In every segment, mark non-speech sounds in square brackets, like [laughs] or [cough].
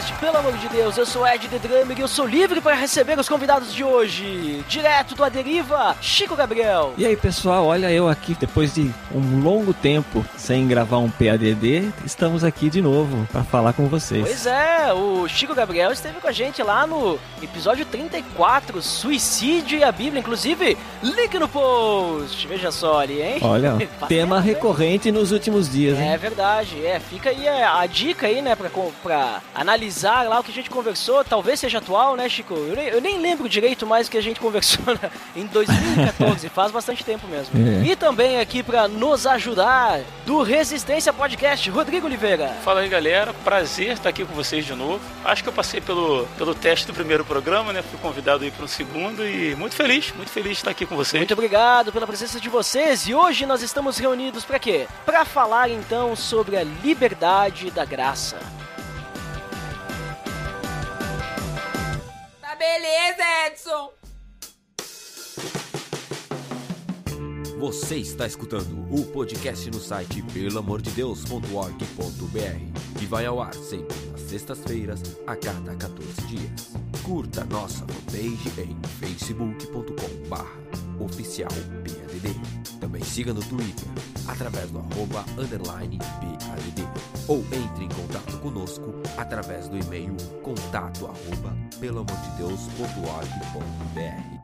Podcast, pelo amor de Deus, eu sou Ed The Drummer e eu sou livre para receber os convidados de hoje. Direto do Aderiva, Chico Gabriel. E aí pessoal, olha eu aqui, depois de um longo tempo sem gravar um PADD, estamos aqui de novo para falar com vocês. Pois é, o Chico Gabriel esteve com a gente lá no episódio 34, Suicídio e a Bíblia, inclusive, link no post, veja só ali, hein? Olha, [laughs] tema recorrente nos últimos dias, hein? É verdade, é, fica aí a, dica aí, né, pra, pra analisar lá o que a gente conversou, talvez seja atual, né, Chico? Eu nem, eu nem lembro direito mais o que a gente conversou né, em 2014, [laughs] faz bastante tempo mesmo. É. E também aqui pra nos ajudar, do Resistência Podcast, Rodrigo Oliveira. Fala aí, galera. Prazer estar aqui com vocês de novo. Acho que eu passei pelo, pelo teste do primeiro programa, né? Fui convidado aí para o segundo e muito feliz, muito feliz de estar aqui com vocês. Muito obrigado pela presença de vocês. E hoje nós estamos reunidos para quê? Para falar então sobre a liberdade da graça. Beleza, Edson! Você está escutando o podcast no site pelamordedeus.org.br que vai ao ar sempre nas sextas-feiras, a cada 14 dias. Curta nossa fanpage em facebook.com oficial PADD. Também siga no Twitter, através do arroba underline PADD. Ou entre em contato conosco através do e-mail contato arroba pelamordedeus.org.br.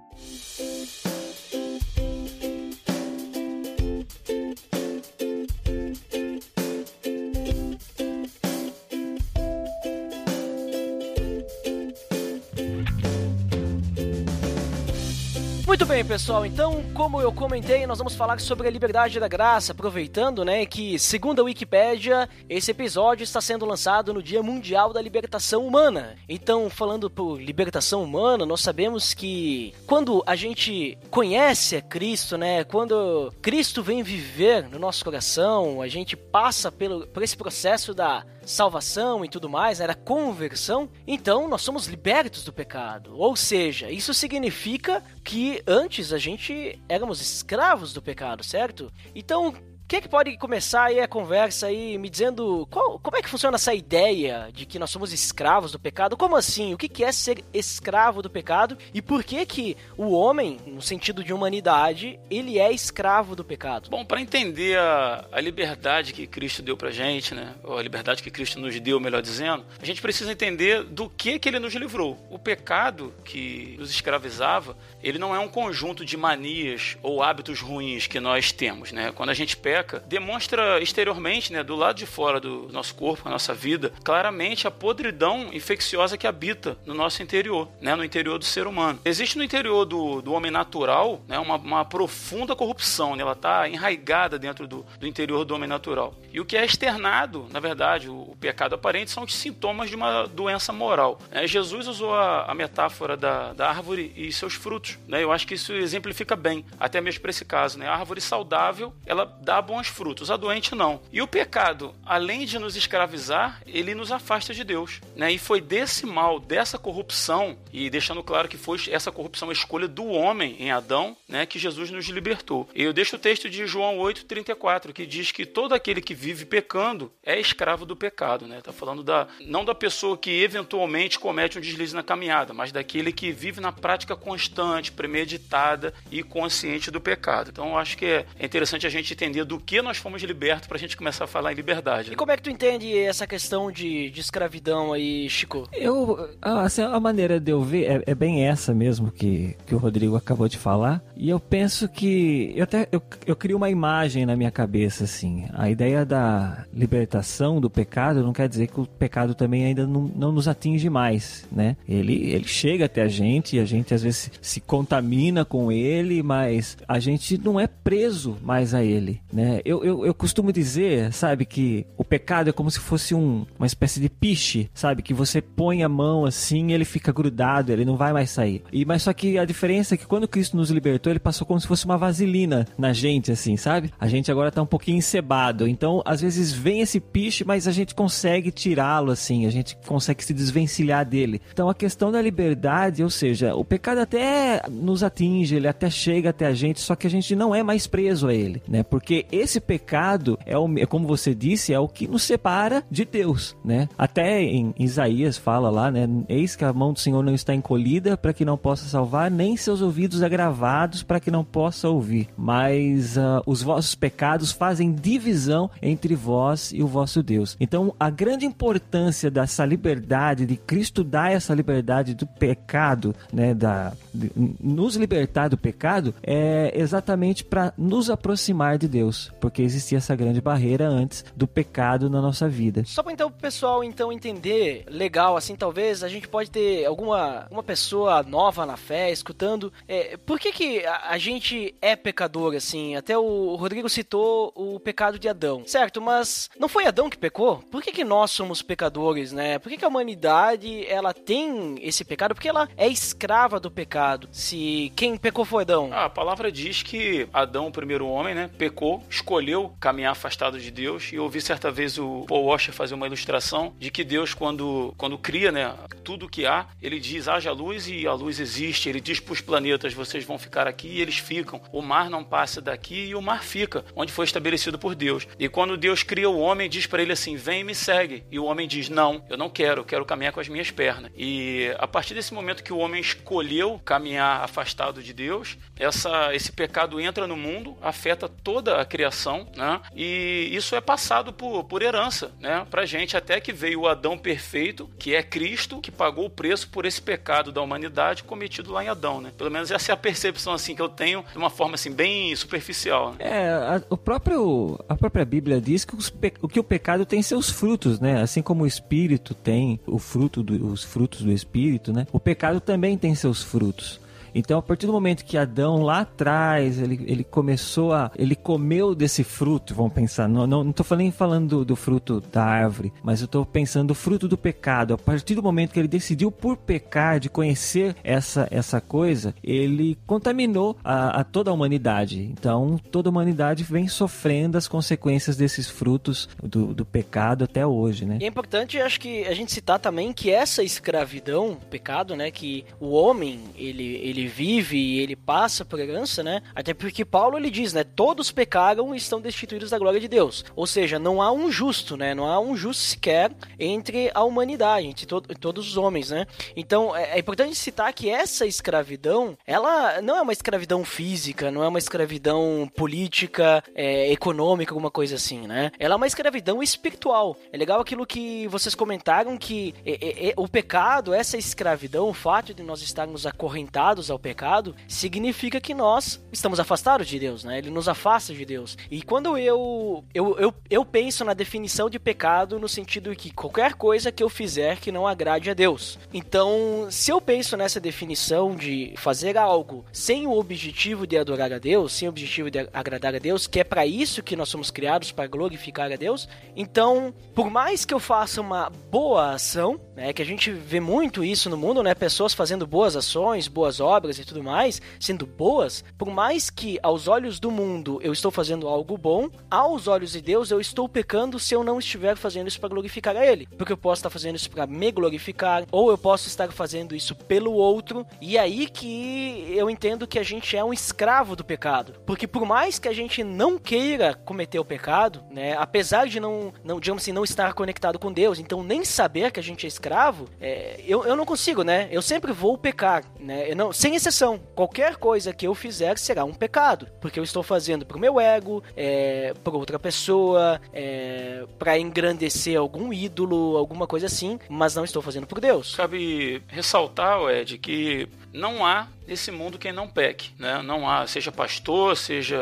pessoal. Então, como eu comentei, nós vamos falar sobre a liberdade da graça, aproveitando, né, que segundo a Wikipédia, esse episódio está sendo lançado no Dia Mundial da Libertação Humana. Então, falando por libertação humana, nós sabemos que quando a gente conhece a Cristo, né, quando Cristo vem viver no nosso coração, a gente passa pelo, por esse processo da salvação e tudo mais, era conversão, então nós somos libertos do pecado. Ou seja, isso significa que antes a gente éramos escravos do pecado, certo? Então, quem é que pode começar aí a conversa aí me dizendo qual, como é que funciona essa ideia de que nós somos escravos do pecado? Como assim? O que é ser escravo do pecado? E por que que o homem, no sentido de humanidade, ele é escravo do pecado? Bom, para entender a, a liberdade que Cristo deu pra gente, né? Ou a liberdade que Cristo nos deu, melhor dizendo, a gente precisa entender do que que ele nos livrou. O pecado que nos escravizava, ele não é um conjunto de manias ou hábitos ruins que nós temos, né? Quando a gente peca, demonstra exteriormente, né, do lado de fora do nosso corpo, a nossa vida, claramente a podridão infecciosa que habita no nosso interior, né, no interior do ser humano. Existe no interior do, do homem natural né, uma, uma profunda corrupção, né, ela está enraigada dentro do, do interior do homem natural. E o que é externado, na verdade, o, o pecado aparente, são os sintomas de uma doença moral. Né? Jesus usou a, a metáfora da, da, árvore e seus frutos. Né? Eu acho que isso exemplifica bem, até mesmo para esse caso. Né? A árvore saudável, ela dá bons frutos, a doente não. E o pecado, além de nos escravizar, ele nos afasta de Deus. Né? E foi desse mal, dessa corrupção, e deixando claro que foi essa corrupção a escolha do homem em Adão, né, que Jesus nos libertou. Eu deixo o texto de João 8,34, que diz que todo aquele que vive pecando é escravo do pecado. Né? Tá falando da, não da pessoa que eventualmente comete um deslize na caminhada, mas daquele que vive na prática constante, premeditada e consciente do pecado. Então eu acho que é interessante a gente entender do que nós fomos libertos para a gente começar a falar em liberdade. E né? como é que tu entende essa questão de, de escravidão aí, Chico? Eu, assim, a maneira de eu ver é, é, bem essa mesmo que, que o Rodrigo acabou de falar. E eu penso que eu até eu, eu crio uma imagem na minha cabeça assim. A ideia da libertação do pecado não quer dizer que o pecado também ainda não, não nos atinge mais, né? Ele ele chega até a gente e a gente às vezes se contamina com ele, mas a gente não é preso mais a ele, né? Né? Eu, eu, eu costumo dizer, sabe, que o pecado é como se fosse um, uma espécie de piche, sabe? Que você põe a mão assim ele fica grudado, ele não vai mais sair. E Mas só que a diferença é que quando Cristo nos libertou, ele passou como se fosse uma vaselina na gente, assim, sabe? A gente agora tá um pouquinho encebado. Então, às vezes vem esse piche, mas a gente consegue tirá-lo, assim, a gente consegue se desvencilhar dele. Então, a questão da liberdade, ou seja, o pecado até nos atinge, ele até chega até a gente, só que a gente não é mais preso a ele, né? Porque esse pecado é, o, é como você disse, é o que nos separa de Deus, né? Até em Isaías fala lá, né? Eis que a mão do Senhor não está encolhida para que não possa salvar, nem seus ouvidos agravados para que não possa ouvir. Mas uh, os vossos pecados fazem divisão entre vós e o vosso Deus. Então, a grande importância dessa liberdade, de Cristo dar essa liberdade do pecado, né, da, de, nos libertar do pecado, é exatamente para nos aproximar de Deus, porque existia essa grande barreira antes do pecado na nossa vida. Só para então o pessoal então entender legal, assim, talvez a gente pode ter alguma uma pessoa nova na fé escutando. É, por que que a, a, gente é pecador, assim? Até o Rodrigo citou o pecado de Adão, certo? Mas não foi Adão que pecou? Por que que nós somos pecadores, né? Por que que a humanidade, ela tem esse pecado? Porque ela é escrava do pecado. Se quem pecou foi Adão. Ah, a palavra diz que Adão, o primeiro homem, né, pecou, escolheu caminhar afastado de Deus. E eu ouvi certa vez o Paul Washer fazer uma ilustração de que Deus, quando, quando cria, né, tudo que há, ele diz: haja luz e a luz existe. Ele diz para os planetas: vocês vão ficar aqui e eles ficam. O mar não passa daqui e o mar fica, onde foi estabelecido por Deus. E quando Deus cria o homem, diz para ele assim: vem e me segue. E o homem diz: não, eu não quero, eu quero caminhar com as minhas pernas. E a partir desse momento que o homem escolheu caminhar afastado de Deus, essa, esse pecado entra no mundo, afeta toda a criação, né? E isso é passado por, por herança, né? Pra gente, até que veio o Adão perfeito, que é Cristo, que pagou o preço por esse pecado da humanidade cometido lá em Adão, né? Pelo menos essa é a percepção assim que eu tenho de uma forma assim bem superficial. Né? É, a, o próprio a própria Bíblia diz que, os, o que o pecado tem seus frutos, né? Assim como o espírito tem o fruto do, os frutos do espírito, né? O pecado também tem seus frutos. Então, a partir do momento que Adão lá atrás, ele, ele começou a. Ele comeu desse fruto, vamos pensar. Não, não, não tô falando, falando do, do fruto da árvore, mas eu tô pensando do fruto do pecado. A partir do momento que ele decidiu por pecar, de conhecer essa, essa coisa, ele contaminou a, a toda a humanidade. Então, toda a humanidade vem sofrendo as consequências desses frutos do, do pecado até hoje, né? E é importante, acho que a gente citar também que essa escravidão, pecado, né, que o homem, ele, ele vive e ele passa por herança, né? Até porque Paulo ele diz, né? Todos pecaram e estão destituídos da glória de Deus. Ou seja, não há um justo, né? Não há um justo sequer entre a humanidade, entre to todos os homens, né? Então é, é importante citar que essa escravidão, ela não é uma escravidão física, não é uma escravidão política, é, econômica, alguma coisa assim, né? Ela é uma escravidão espiritual. É legal aquilo que vocês comentaram que é, é, é o pecado, essa escravidão, o fato de nós estarmos acorrentados ao ao pecado, significa que nós estamos afastados de Deus, né? Ele nos afasta de Deus. E quando eu, eu, eu, eu penso na definição de pecado no sentido de que qualquer coisa que eu fizer que não agrade a Deus. Então, se eu penso nessa definição de fazer algo sem o objetivo de adorar a Deus, sem o objetivo de agradar a Deus, que é para isso que nós somos criados, para glorificar a Deus, então, por mais que eu faça uma boa ação, né, que a gente vê muito isso no mundo, né, pessoas fazendo boas ações, boas obras, obras e tudo mais, sendo boas, por mais que aos olhos do mundo eu estou fazendo algo bom, aos olhos de Deus eu estou pecando se eu não estiver fazendo isso para glorificar a Ele. Porque eu posso estar fazendo isso para me glorificar, ou eu posso estar fazendo isso pelo outro, e é aí que eu entendo que a gente é um escravo do pecado. Porque por mais que a gente não queira cometer o pecado, né, apesar de não, não digamos assim, não estar conectado com Deus, então nem saber que a gente é escravo, é, eu, eu não consigo, né? Eu sempre vou pecar, né? Eu não, sem exceção. Qualquer coisa que eu fizer será um pecado, porque eu estou fazendo pro meu ego, é, para outra pessoa, é, para engrandecer algum ídolo, alguma coisa assim, mas não estou fazendo por Deus. Cabe ressaltar, Ed, que não há nesse mundo quem não peque, né? Não há, seja pastor, seja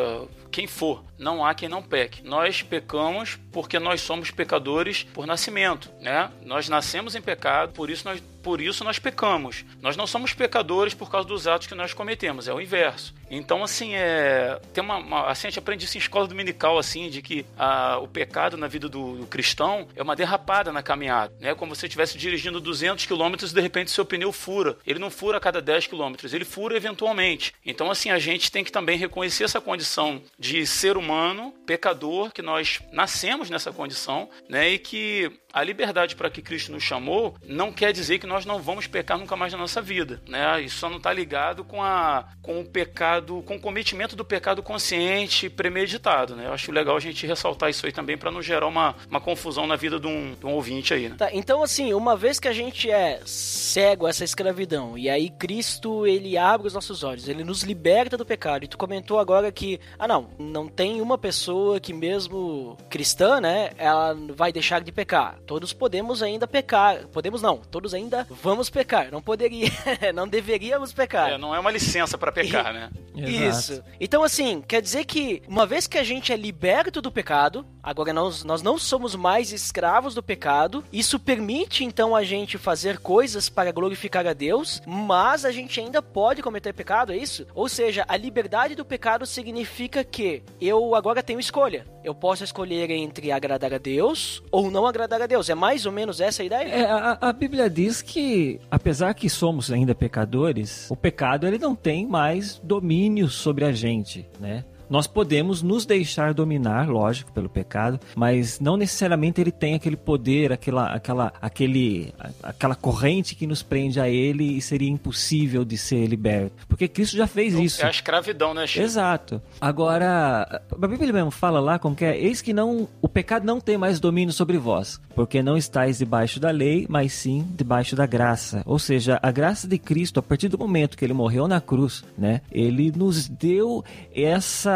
quem for, não há quem não peque. Nós pecamos porque nós somos pecadores por nascimento, né? Nós nascemos em pecado, por isso nós por isso nós pecamos. Nós não somos pecadores por causa dos atos que nós cometemos, é o inverso. Então, assim, é, tem uma, uma assim, a gente aprende isso em escola dominical, assim, de que a, o pecado na vida do, do, cristão é uma derrapada na caminhada, né? Como se você estivesse dirigindo 200 km e de repente seu pneu fura. Ele não fura a cada 10 km, ele fura eventualmente. Então, assim, a gente tem que também reconhecer essa condição de ser humano, pecador, que nós nascemos nessa condição, né? E que a liberdade para que Cristo nos chamou não quer dizer que nós não vamos pecar nunca mais na nossa vida, né? Isso só não está ligado com, a, com o pecado, com o cometimento do pecado consciente premeditado, né? Eu acho legal a gente ressaltar isso aí também para não gerar uma, uma confusão na vida de um, de um ouvinte aí, né? Tá, então assim, uma vez que a gente é cego a essa escravidão e aí Cristo ele abre os nossos olhos, ele nos liberta do pecado. E tu comentou agora que, ah não, não tem uma pessoa que mesmo cristã, né, ela vai deixar de pecar todos podemos ainda pecar. Podemos não, todos ainda vamos pecar. Não poderia, [laughs] não deveríamos pecar. É, não é uma licença para pecar, e, [laughs] né? Isso. Então, assim, quer dizer que uma vez que a gente é liberto do pecado, agora nós, nós não somos mais escravos do pecado, isso permite então a gente fazer coisas para glorificar a Deus, mas a gente ainda pode cometer pecado, é isso? Ou seja, a liberdade do pecado significa que eu agora tenho escolha. Eu posso escolher entre agradar a Deus ou não agradar a Deus. Deus. É mais ou menos essa a ideia? É, a, a, Bíblia diz que, apesar que somos ainda pecadores, o pecado ele não tem mais domínio sobre a gente, né? Nós podemos nos deixar dominar, lógico, pelo pecado, mas não necessariamente ele tem aquele poder, aquela, aquela, aquele, aquela corrente que nos prende a ele e seria impossível de ser liberto. Porque Cristo já fez isso. É a escravidão, né, Chico? Exato. Agora, a Bíblia mesmo fala lá como que é, eis que não, o pecado não tem mais domínio sobre vós, porque não estáis debaixo da lei, mas sim debaixo da graça. Ou seja, a graça de Cristo, a partir do momento que ele morreu na cruz, né, ele nos deu essa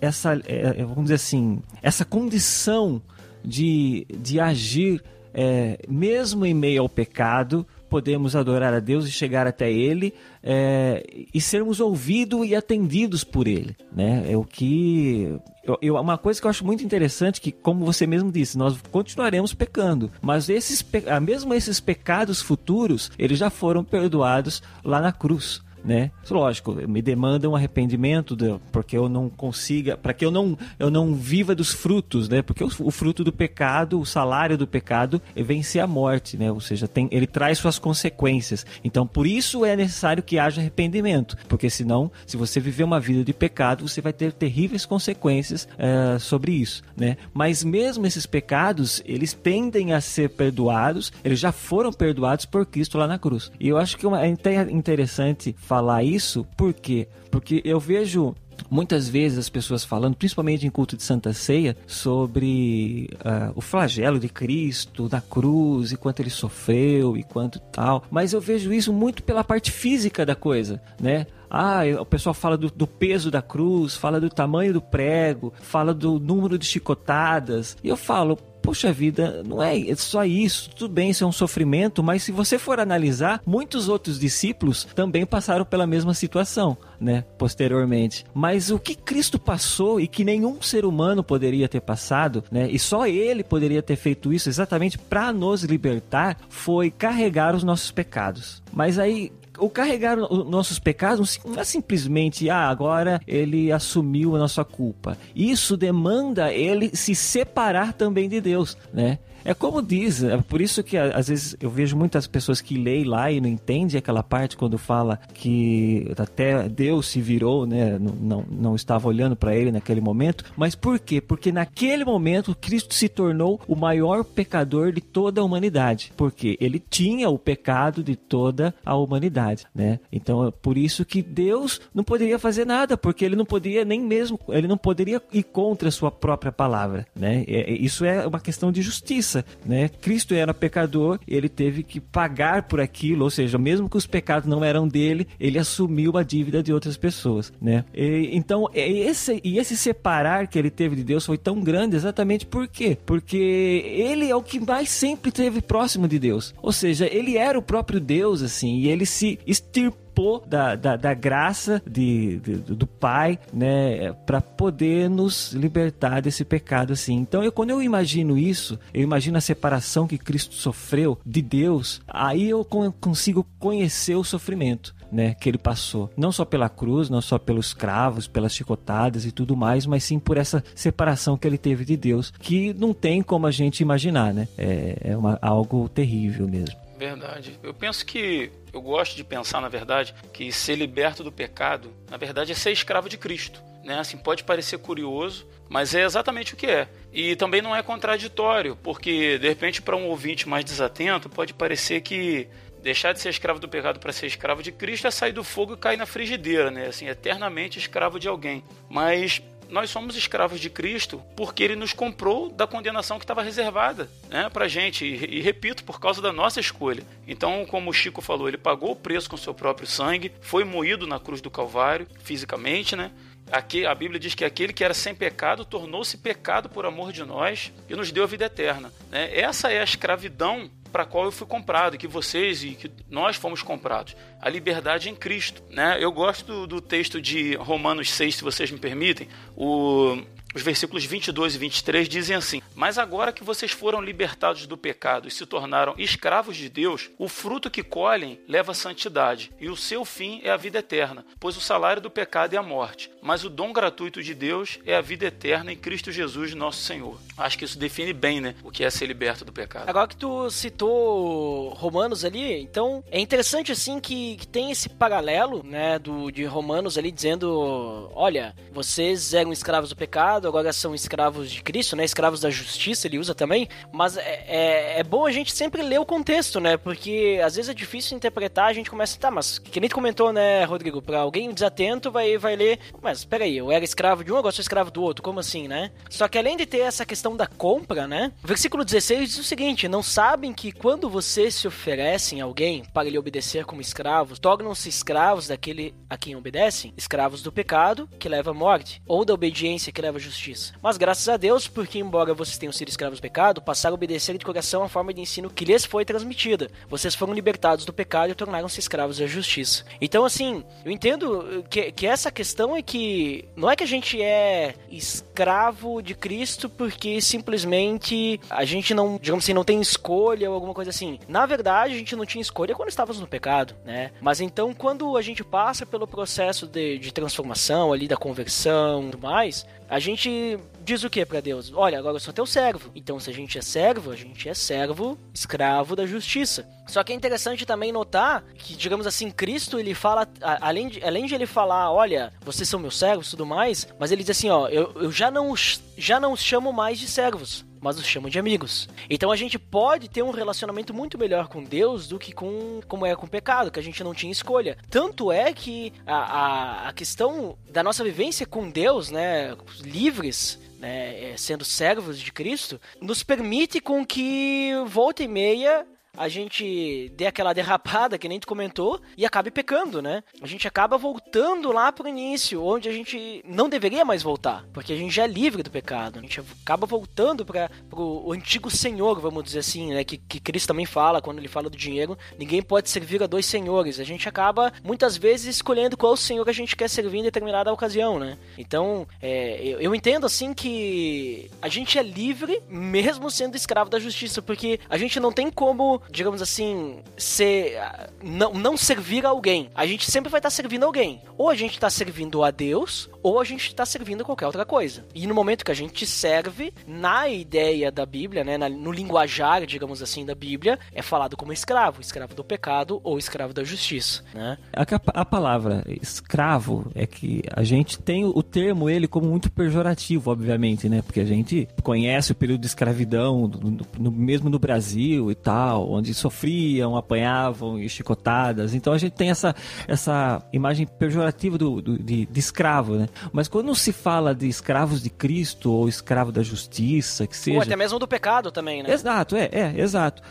essa, é, é, vamos dizer assim, essa condição de, de agir é, mesmo em meio ao pecado, podemos adorar a Deus e chegar até Ele é, e sermos ouvidos e atendidos por Ele, né? É o que eu, eu, uma coisa que eu acho muito interessante que, como você mesmo disse, nós continuaremos pecando, mas esses, mesmo esses pecados futuros, eles já foram perdoados lá na cruz né? Lógico, me demanda um arrependimento de, porque eu não consiga, para que eu não eu não viva dos frutos, né? Porque o, o, fruto do pecado, o salário do pecado, é vencer a morte, né? Ou seja, tem, ele traz suas consequências. Então, por isso é necessário que haja arrependimento, porque senão, se você viver uma vida de pecado, você vai ter terríveis consequências é, sobre isso, né? Mas mesmo esses pecados, eles tendem a ser perdoados, eles já foram perdoados por Cristo lá na cruz. E eu acho que é interessante falar falar isso, por quê? Porque eu vejo muitas vezes as pessoas falando, principalmente em culto de Santa Ceia, sobre uh, o flagelo de Cristo na cruz e quanto ele sofreu e quanto tal. Mas eu vejo isso muito pela parte física da coisa, né? Ah, o pessoal fala do, do, peso da cruz, fala do tamanho do prego, fala do número de chicotadas. E eu falo, poxa vida, não é só isso, tudo bem, isso é um sofrimento, mas se você for analisar, muitos outros discípulos também passaram pela mesma situação, né, posteriormente. Mas o que Cristo passou e que nenhum ser humano poderia ter passado, né, e só ele poderia ter feito isso exatamente para nos libertar, foi carregar os nossos pecados. Mas aí o carregar os nossos pecados não é simplesmente, ah, agora ele assumiu a nossa culpa. Isso demanda ele se separar também de Deus, né? É como diz, é por isso que às vezes eu vejo muitas pessoas que leem lá e não entendem aquela parte quando fala que até Deus se virou, né? Não, não, não estava olhando para ele naquele momento. Mas por quê? Porque naquele momento Cristo se tornou o maior pecador de toda a humanidade. Porque ele tinha o pecado de toda a humanidade, né? Então é por isso que Deus não poderia fazer nada, porque ele não poderia nem mesmo, ele não poderia ir contra a sua própria palavra, né? É, isso é uma questão de justiça graça, né? Cristo era pecador, ele teve que pagar por aquilo, ou seja, mesmo que os pecados não eram dele, ele assumiu a dívida de outras pessoas, né? E, então, é esse, e esse separar que ele teve de Deus foi tão grande exatamente por quê? Porque ele é o que mais sempre esteve próximo de Deus. Ou seja, ele era o próprio Deus, assim, e ele se extirpou da, da, da graça de, de, do Pai, né, para poder nos libertar desse pecado assim. Então, eu, quando eu imagino isso, eu imagino a separação que Cristo sofreu de Deus, aí eu consigo conhecer o sofrimento. Né, que ele passou, não só pela cruz, não só pelos cravos, pelas chicotadas e tudo mais, mas sim por essa separação que ele teve de Deus, que não tem como a gente imaginar, né? É, é uma, algo terrível mesmo. Verdade. Eu penso que eu gosto de pensar, na verdade, que ser liberto do pecado, na verdade, é ser escravo de Cristo. Né? Assim, pode parecer curioso, mas é exatamente o que é. E também não é contraditório, porque de repente para um ouvinte mais desatento pode parecer que deixar de ser escravo do pecado para ser escravo de Cristo é sair do fogo e cair na frigideira, né? Assim, eternamente escravo de alguém. Mas nós somos escravos de Cristo porque ele nos comprou da condenação que estava reservada né, para gente. E, e, repito, por causa da nossa escolha. Então, como o Chico falou, ele pagou o preço com seu próprio sangue, foi moído na cruz do Calvário, fisicamente, né? Aqui, a Bíblia diz que aquele que era sem pecado tornou-se pecado por amor de nós e nos deu a vida eterna. Né? Essa é a escravidão para qual eu fui comprado, que vocês e que nós fomos comprados. A liberdade em Cristo. Né? Eu gosto do, do texto de Romanos 6, se vocês me permitem. O, os versículos 22 e 23 dizem assim: Mas agora que vocês foram libertados do pecado e se tornaram escravos de Deus, o fruto que colhem leva santidade, e o seu fim é a vida eterna, pois o salário do pecado é a morte, mas o dom gratuito de Deus é a vida eterna em Cristo Jesus, nosso Senhor. Acho que isso define bem, né, o que é ser liberto do pecado. Agora que tu citou Romanos ali, então é interessante assim que, que tem esse paralelo, né, do de Romanos ali dizendo, olha, vocês eram escravos do pecado agora são escravos de Cristo, né? Escravos da justiça, ele usa também. Mas é, é, é, bom a gente sempre ler o contexto, né? Porque às vezes é difícil interpretar, a gente começa, tá, mas que nem tu comentou, né, Rodrigo? Pra alguém desatento vai, vai ler, mas peraí, eu era escravo de um, agora sou escravo do outro, como assim, né? Só que além de ter essa questão da compra, né? O versículo 16 diz o seguinte: não sabem que quando vocês se oferecem a alguém para lhe obedecer como escravos, tornam-se escravos daquele a quem obedecem, escravos do pecado, que leva à morte, ou da obediência, que leva à justiça. Mas graças a Deus, porque embora vocês tenham sido escravos do pecado, passaram a obedecer de coração a forma de ensino que lhes foi transmitida. Vocês foram libertados do pecado e tornaram-se escravos da justiça. Então, assim, eu entendo que, que essa questão é que não é que a gente é escravo de Cristo porque simplesmente a gente não, digamos assim, não tem escolha ou alguma coisa assim. Na verdade, a gente não tinha escolha quando estávamos no pecado, né? Mas então, quando a gente passa pelo processo de, de transformação ali, da conversão e tudo mais, a gente diz o que para Deus? Olha, agora eu sou teu servo. Então, se a gente é servo, a gente é servo, escravo da justiça. Só que é interessante também notar que, digamos assim, Cristo ele fala, além de, além de ele falar, olha, vocês são meus servos e tudo mais, mas ele diz assim, ó, eu, eu já não já não os chamo mais de servos mas os chamo de amigos. Então a gente pode ter um relacionamento muito melhor com Deus do que com como é com o pecado, que a gente não tinha escolha. Tanto é que a, a, a questão da nossa vivência com Deus, né, livres, né, é, sendo servos de Cristo, nos permite com que volta e meia a gente dê aquela derrapada que nem tu comentou e acabe pecando, né? A gente acaba voltando lá pro início, onde a gente não deveria mais voltar, porque a gente já é livre do pecado. A gente acaba voltando para pro antigo senhor, vamos dizer assim, né? Que, que Cristo também fala quando ele fala do dinheiro. Ninguém pode servir a dois senhores. A gente acaba muitas vezes escolhendo qual senhor a gente quer servir em determinada ocasião, né? Então, é, eu, eu entendo assim que a gente é livre mesmo sendo escravo da justiça, porque a gente não tem como digamos assim, ser. Não, não servir a alguém. A gente sempre vai estar servindo alguém. Ou a gente está servindo a Deus, ou a gente está servindo qualquer outra coisa. E no momento que a gente serve, na ideia da Bíblia, né, no linguajar, digamos assim, da Bíblia, é falado como escravo, escravo do pecado ou escravo da justiça, né? A, a palavra escravo é que a gente tem o termo ele como muito pejorativo, obviamente, né? Porque a gente conhece o período de escravidão, no, no, mesmo no Brasil e tal, onde sofriam, apanhavam e chicotadas. Então a gente tem essa, essa imagem pejorativa do, do de, de escravo, né? Mas quando se fala de escravos de Cristo ou escravo da justiça, que seja. Ou até mesmo do pecado também, né? Exato, é, é, exato.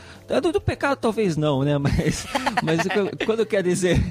Do, do pecado talvez não, né? [laughs] Mas, mas quando quer dizer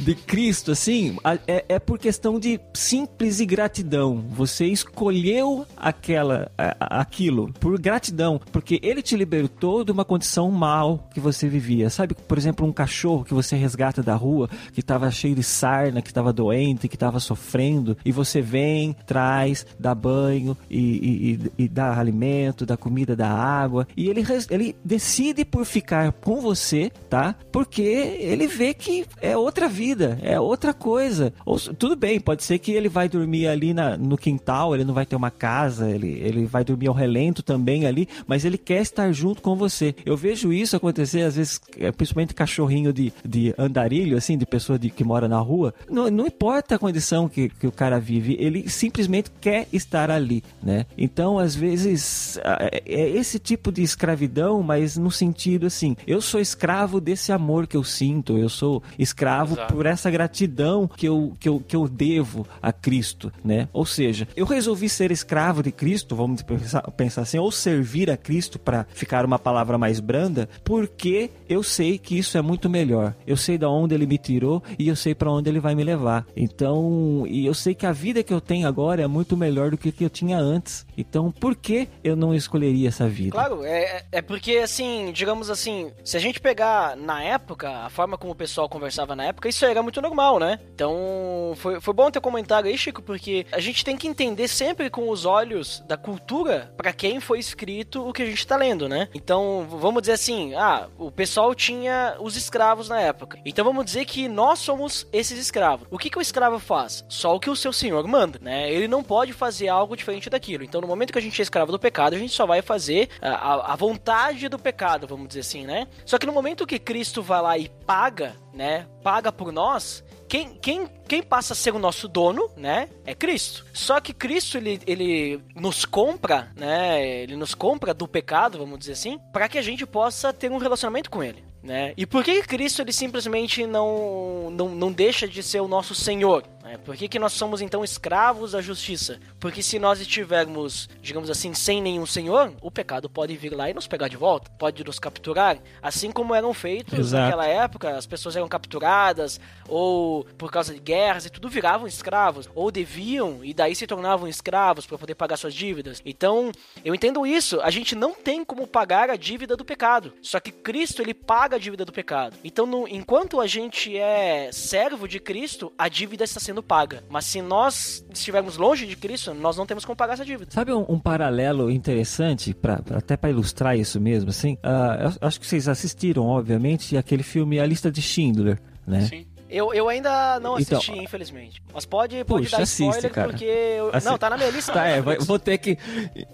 de Cristo, assim, é, é por questão de simples e gratidão. Você escolheu aquela, aquilo por gratidão, porque ele te libertou de uma condição mal que você vivia. Sabe, por exemplo, um cachorro que você resgata da rua, que estava cheio de sarna, que estava doente, que estava sofrendo, e você vem, traz, dá banho e, e, e, dá alimento, dá comida, dá água, e ele, ele decide por ficar com você, tá? Porque ele vê que é outra vida, é outra coisa. Ou, tudo bem, pode ser que ele vai dormir ali na, no quintal, ele não vai ter uma casa, ele, ele vai dormir ao relento também ali, mas ele quer estar junto com você. Eu vejo isso acontecer, às vezes, é, principalmente cachorrinho de, de andarilho, assim, de pessoa de, que mora na rua. Não, não importa a condição que, que o cara vive, ele simplesmente quer estar ali, né? Então, às vezes, é, é esse tipo de escravidão, mas no sentido assim, eu sou escravo desse amor que eu sinto, eu sou escravo Exato. por essa gratidão que eu, que, eu, que eu devo a Cristo, né? Ou seja, eu resolvi ser escravo de Cristo, vamos pensar, pensar assim, ou servir a Cristo para ficar uma palavra mais branda, porque eu sei que isso é muito melhor. Eu sei da onde ele me tirou e eu sei para onde ele vai me levar. Então, e eu sei que a vida que eu tenho agora é muito melhor do que que eu tinha antes. Então, por que eu não escolheria essa vida? Claro, é, é porque assim, digamos assim, se a gente pegar na época, a forma como o pessoal conversava na época, isso era muito normal, né? Então, foi, foi bom ter comentado aí, Chico, porque a gente tem que entender sempre com os olhos da cultura para quem foi escrito o que a gente tá lendo, né? Então, vamos dizer assim, ah, o pessoal tinha os escravos na época. Então, vamos dizer que nós somos esses escravos. O que, que o escravo faz? Só o que o seu senhor manda, né? Ele não pode fazer algo diferente daquilo. Então, no momento que a gente é escravo do pecado, a gente só vai fazer a, a vontade do pecado, vamos dizer assim, né? Só que no momento que Cristo vai lá e paga, né? Paga por nós, quem, quem, quem passa a ser o nosso dono, né, é Cristo. Só que Cristo, ele, ele nos compra, né, ele nos compra do pecado, vamos dizer assim, para que a gente possa ter um relacionamento com ele. Né? E por que Cristo ele simplesmente não, não, não deixa de ser o nosso Senhor? Né? Por que, que nós somos então escravos da justiça? Porque se nós estivermos, digamos assim, sem nenhum Senhor, o pecado pode vir lá e nos pegar de volta, pode nos capturar, assim como eram feitos Exato. naquela época, as pessoas eram capturadas ou por causa de guerras e tudo viravam escravos, ou deviam e daí se tornavam escravos para poder pagar suas dívidas. Então, eu entendo isso, a gente não tem como pagar a dívida do pecado. Só que Cristo ele paga a dívida do pecado. Então, no, enquanto a gente é servo de Cristo, a dívida está sendo paga. Mas se nós estivermos longe de Cristo, nós não temos como pagar essa dívida. Sabe um, um paralelo interessante, pra, pra até para ilustrar isso mesmo, assim? Uh, acho que vocês assistiram, obviamente, aquele filme A Lista de Schindler, né? Sim. Eu, eu ainda não então, assisti, então, infelizmente. Mas pode, pode puxa, dar spoiler, assiste, cara. porque... Eu... Não, tá na minha lista. tá, é, vou ter que...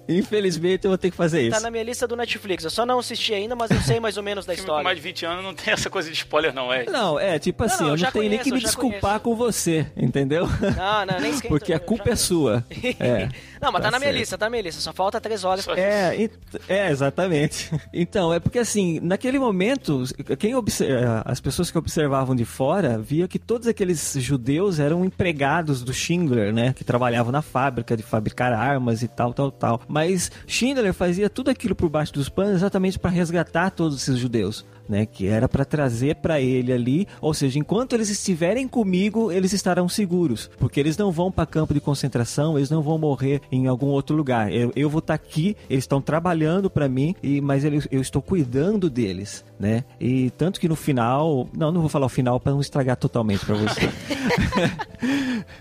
Infelizmente, eu vou ter que fazer tá isso. Tá na minha lista do Netflix. Eu só não assisti ainda, mas eu sei mais ou menos da [laughs] história. Com mais de 20 anos não tem essa coisa de spoiler, não, é? Não, é, tipo assim, não, não, eu não tenho nem que me desculpar conheço. com você, entendeu? Não, não, nem [laughs] esquenta. Porque a culpa é sua. [laughs] É. Não, mas tá, tá na minha lista, tá na minha lista. Só falta três horas pra é, é, exatamente. Então, é porque assim, naquele momento, quem observa, as pessoas que observavam de fora via que todos aqueles judeus eram empregados do Schindler, né? Que trabalhavam na fábrica de fabricar armas e tal, tal, tal. Mas Schindler fazia tudo aquilo por baixo dos panos exatamente para resgatar todos esses judeus né? Que era para trazer para ele ali, ou seja, enquanto eles estiverem comigo, eles estarão seguros, porque eles não vão para campo de concentração, eles não vão morrer em algum outro lugar. Eu, eu vou estar tá aqui, eles estão trabalhando para mim, e mas eu, eu estou cuidando deles, né? E tanto que no final, não, não vou falar o final para não estragar totalmente para você. [laughs]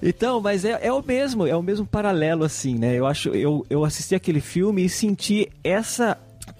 Então, mas é, é o mesmo, é o mesmo paralelo assim, né? Eu acho, eu, eu assisti aquele filme e senti essa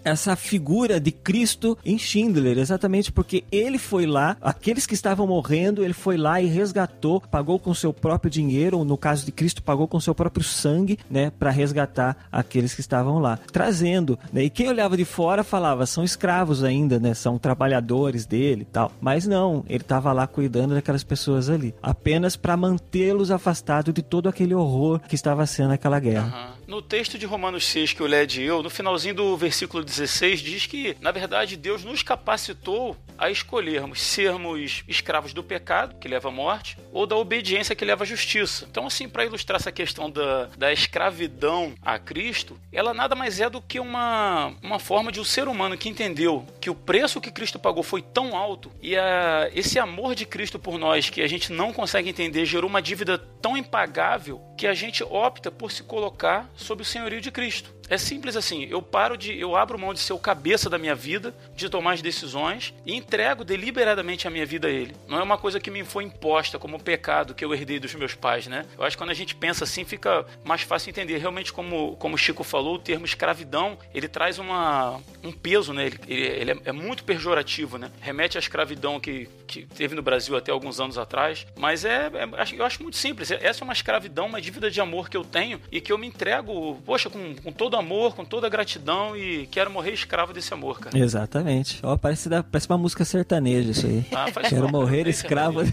essa figura de Cristo em Schindler, exatamente porque ele foi lá, aqueles que estavam morrendo, ele foi lá e resgatou, pagou com seu próprio dinheiro, ou no caso de Cristo, pagou com seu próprio sangue, né, para resgatar aqueles que estavam lá, trazendo, né? E quem olhava de fora falava, são escravos ainda, né? São trabalhadores dele e tal. Mas não, ele estava lá cuidando daquelas pessoas ali, apenas para mantê-los afastados de todo aquele horror que estava sendo aquela guerra. Uhum. No texto de Romanos 6 que eu Led eu, no finalzinho do versículo 16, diz que, na verdade, Deus nos capacitou a escolhermos sermos escravos do pecado, que leva à morte, ou da obediência, que leva à justiça. Então, assim, para ilustrar essa questão da, da escravidão a Cristo, ela nada mais é do que uma, uma forma de um ser humano que entendeu que o preço que Cristo pagou foi tão alto e a, esse amor de Cristo por nós, que a gente não consegue entender, gerou uma dívida tão impagável que a gente opta por se colocar sob o senhorio de Cristo. É simples assim, eu paro de, eu abro mão de ser o cabeça da minha vida, de tomar as decisões e entrego deliberadamente a minha vida a ele. Não é uma coisa que me foi imposta como pecado que eu herdei dos meus pais, né? Eu acho que quando a gente pensa assim fica mais fácil entender. Realmente, como, como o Chico falou, o termo escravidão, ele traz uma, um peso, né? Ele, ele, ele é, é, muito pejorativo, né? Remete à escravidão que, que teve no Brasil até alguns anos atrás. Mas é, é eu acho muito simples. Essa é uma escravidão, uma dívida de amor que eu tenho e que eu me entrego, poxa, com, com todo amor, com toda gratidão e quero morrer escravo desse amor, cara. Exatamente. Ó, parece, parece uma música sertaneja isso aí. Ah, quero morrer escravo. [laughs]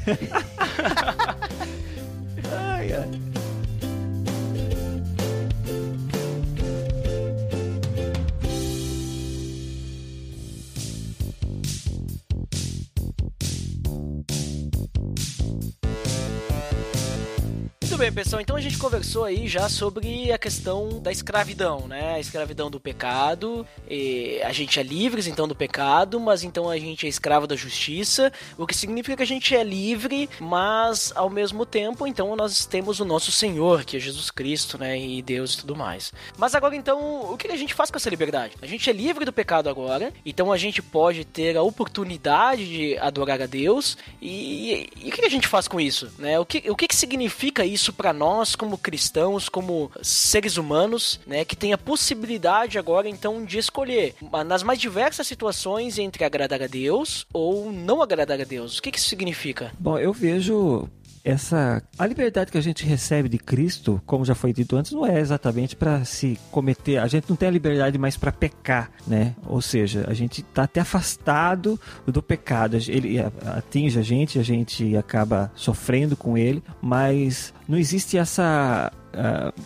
ai, ai. Bem, pessoal. Então a gente conversou aí já sobre a questão da escravidão, né? A escravidão do pecado. a gente é livres então do pecado, mas então a gente é escravo da justiça, o que significa que a gente é livre, mas ao mesmo tempo, então nós temos o nosso Senhor, que é Jesus Cristo, né? E Deus e tudo mais. Mas agora então, o que a gente faz com essa liberdade? A gente é livre do pecado agora, então a gente pode ter a oportunidade de adorar a Deus. E, e o que a gente faz com isso, né? O que, o que significa isso? Para nós como cristãos, como seres humanos, né, que tem a possibilidade agora então de escolher nas mais diversas situações entre agradar a Deus ou não agradar a Deus. O que, que isso significa? Bom, eu vejo essa a liberdade que a gente recebe de Cristo, como já foi dito antes, não é exatamente para se cometer. A gente não tem a liberdade mais para pecar, né? Ou seja, a gente está até afastado do pecado. Ele atinge a gente, a gente acaba sofrendo com ele, mas não existe essa uh,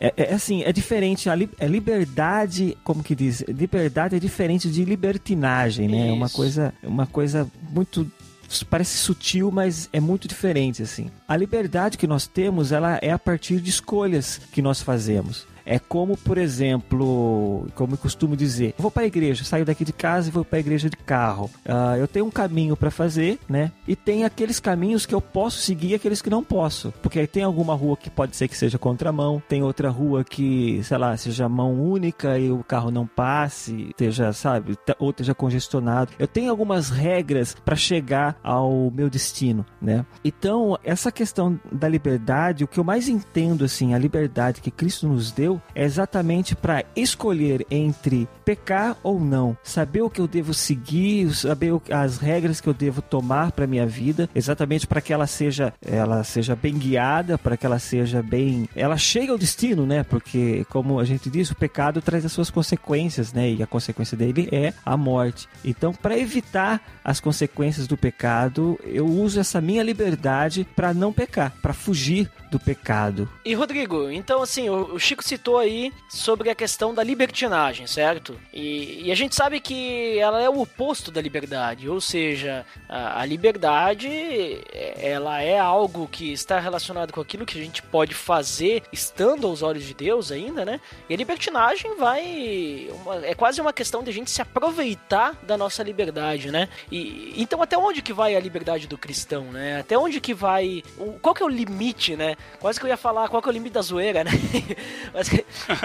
é, é, assim, é diferente. A li, é liberdade, como que diz? Liberdade é diferente de libertinagem, né? É uma coisa, uma coisa muito parece sutil, mas é muito diferente assim. A liberdade que nós temos, ela é a partir de escolhas que nós fazemos. É como, por exemplo, como eu costumo dizer, eu vou para a igreja, saio daqui de casa e vou para a igreja de carro. Uh, eu tenho um caminho para fazer, né? E tem aqueles caminhos que eu posso seguir e aqueles que não posso. Porque tem alguma rua que pode ser que seja contramão, tem outra rua que, sei lá, seja mão única e o carro não passe, esteja, sabe, ou esteja congestionado. Eu tenho algumas regras para chegar ao meu destino, né? Então, essa questão da liberdade, o que eu mais entendo, assim, a liberdade que Cristo nos deu é exatamente para escolher entre pecar ou não, saber o que eu devo seguir, saber as regras que eu devo tomar para minha vida, exatamente para que ela seja, ela seja bem guiada, para que ela seja bem, ela chegue ao destino, né? Porque como a gente diz, o pecado traz as suas consequências, né? E a consequência dele é a morte. Então, para evitar as consequências do pecado, eu uso essa minha liberdade para não pecar, para fugir do pecado. E Rodrigo, então assim, o Chico citou aí sobre a questão da libertinagem, certo? E, e a gente sabe que ela é o oposto da liberdade, ou seja, a, a liberdade ela é algo que está relacionado com aquilo que a gente pode fazer estando aos olhos de Deus ainda, né? E a libertinagem vai uma, é quase uma questão de a gente se aproveitar da nossa liberdade, né? E então até onde que vai a liberdade do cristão, né? Até onde que vai, qual que é o limite, né? Quase que eu ia falar qual que é o limite da zoeira, né? [laughs] Mas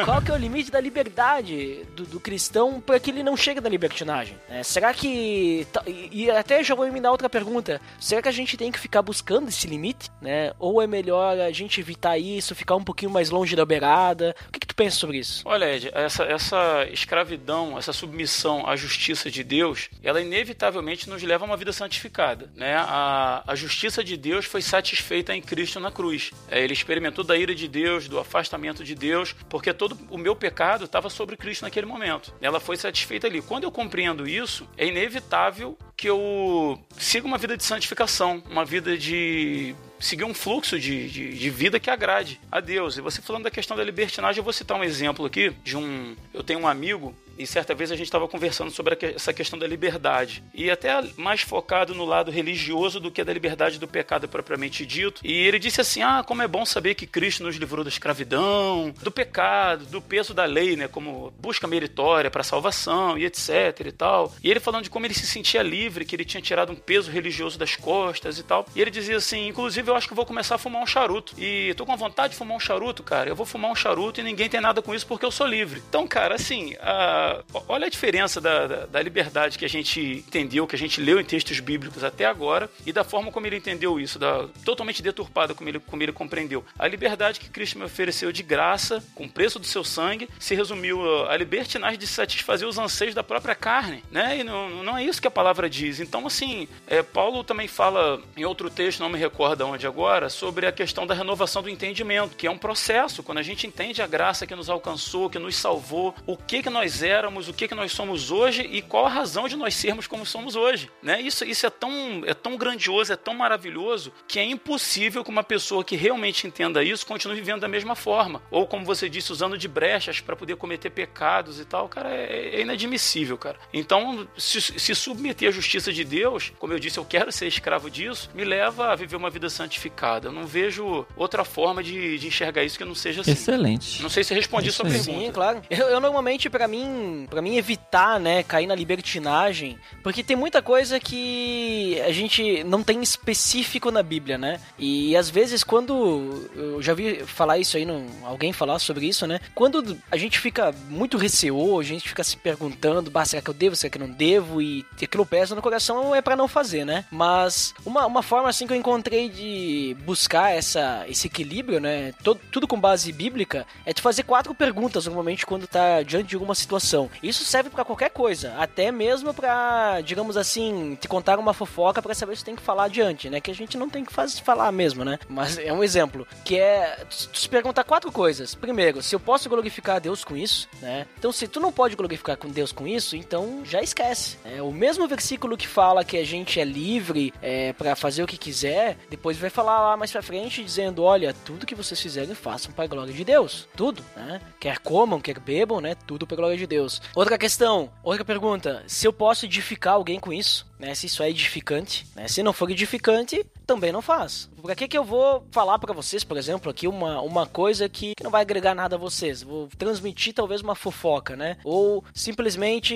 qual que é o limite da liberdade do, do cristão para que ele não chegue na libertinagem? É, será que. E até já vou eliminar outra pergunta. Será que a gente tem que ficar buscando esse limite? Né? Ou é melhor a gente evitar isso, ficar um pouquinho mais longe da beirada? O que, que tu pensa sobre isso? Olha, Ed, essa, essa escravidão, essa submissão à justiça de Deus, ela inevitavelmente nos leva a uma vida santificada. Né? A, a justiça de Deus foi satisfeita em Cristo na cruz. É, ele experimentou da ira de Deus, do afastamento de Deus, porque todo o meu pecado estava sobre Cristo naquele momento. Ela foi satisfeita ali. Quando eu compreendo isso, é inevitável que eu siga uma vida de santificação, uma vida de seguir um fluxo de, de, de, vida que agrade a Deus. E você falando da questão da libertinagem, eu vou citar um exemplo aqui de um. Eu tenho um amigo e certa vez a gente estava conversando sobre essa questão da liberdade. E até mais focado no lado religioso do que da liberdade do pecado propriamente dito. E ele disse assim: Ah, como é bom saber que Cristo nos livrou da escravidão, do pecado, do peso da lei, né? Como busca meritória para salvação e etc e tal. E ele falando de como ele se sentia livre, que ele tinha tirado um peso religioso das costas e tal. E ele dizia assim: Inclusive, eu acho que vou começar a fumar um charuto. E tô com vontade de fumar um charuto, cara. Eu vou fumar um charuto e ninguém tem nada com isso porque eu sou livre. Então, cara, assim, a olha a diferença da, da, da, liberdade que a gente entendeu, que a gente leu em textos bíblicos até agora, e da forma como ele entendeu isso, da, totalmente deturpada como ele, como ele compreendeu. A liberdade que Cristo me ofereceu de graça, com o preço do seu sangue, se resumiu a libertinagem de satisfazer os anseios da própria carne, né? E não, não é isso que a palavra diz. Então, assim, é, Paulo também fala em outro texto, não me recordo onde agora, sobre a questão da renovação do entendimento, que é um processo, quando a gente entende a graça que nos alcançou, que nos salvou, o que que nós éramos, o que, que nós somos hoje e qual a razão de nós sermos como somos hoje. Né? Isso, isso é, tão, é tão grandioso, é tão maravilhoso, que é impossível que uma pessoa que realmente entenda isso continue vivendo da mesma forma. Ou, como você disse, usando de brechas para poder cometer pecados e tal. Cara, é, é inadmissível, cara. Então, se, se submeter à justiça de Deus, como eu disse, eu quero ser escravo disso, me leva a viver uma vida santificada. Eu não vejo outra forma de, de enxergar isso que não seja assim. Excelente. Não sei se respondi sua pergunta. Sim, claro. Eu, eu normalmente, para mim, para mim evitar, né, cair na libertinagem, porque tem muita coisa que a gente não tem específico na Bíblia, né? E às vezes quando eu já vi falar isso aí, não, alguém falar sobre isso, né? Quando a gente fica muito receoso, a gente fica se perguntando, bah, será que eu devo, será que eu não devo? E aquilo pesa no coração é para não fazer, né? Mas uma, uma forma assim que eu encontrei de buscar essa, esse equilíbrio, né? Todo, tudo com base bíblica, é de fazer quatro perguntas normalmente quando tá diante de alguma situação. Isso serve para qualquer coisa, até mesmo para, digamos assim, te contar uma fofoca para saber se tem que falar adiante, né? Que a gente não tem que fazer, falar mesmo, né? Mas é um exemplo, que é tu se perguntar quatro coisas. Primeiro, se eu posso glorificar a Deus com isso, né? Então, se tu não pode glorificar com Deus com isso, então já esquece. É o mesmo versículo que fala que a gente é livre é, para fazer o que quiser, depois vai falar lá mais pra frente dizendo, olha, tudo que vocês fizerem façam para a glória de Deus, tudo, né? Quer comam, quer bebam, né? Tudo para a glória de Deus. Outra questão outra pergunta, se eu posso edificar alguém com isso, né? Se isso é edificante, né? Se não for edificante, também não faz. Por que que eu vou falar para vocês, por exemplo, aqui uma, uma coisa que, que não vai agregar nada a vocês? Vou transmitir talvez uma fofoca, né? Ou simplesmente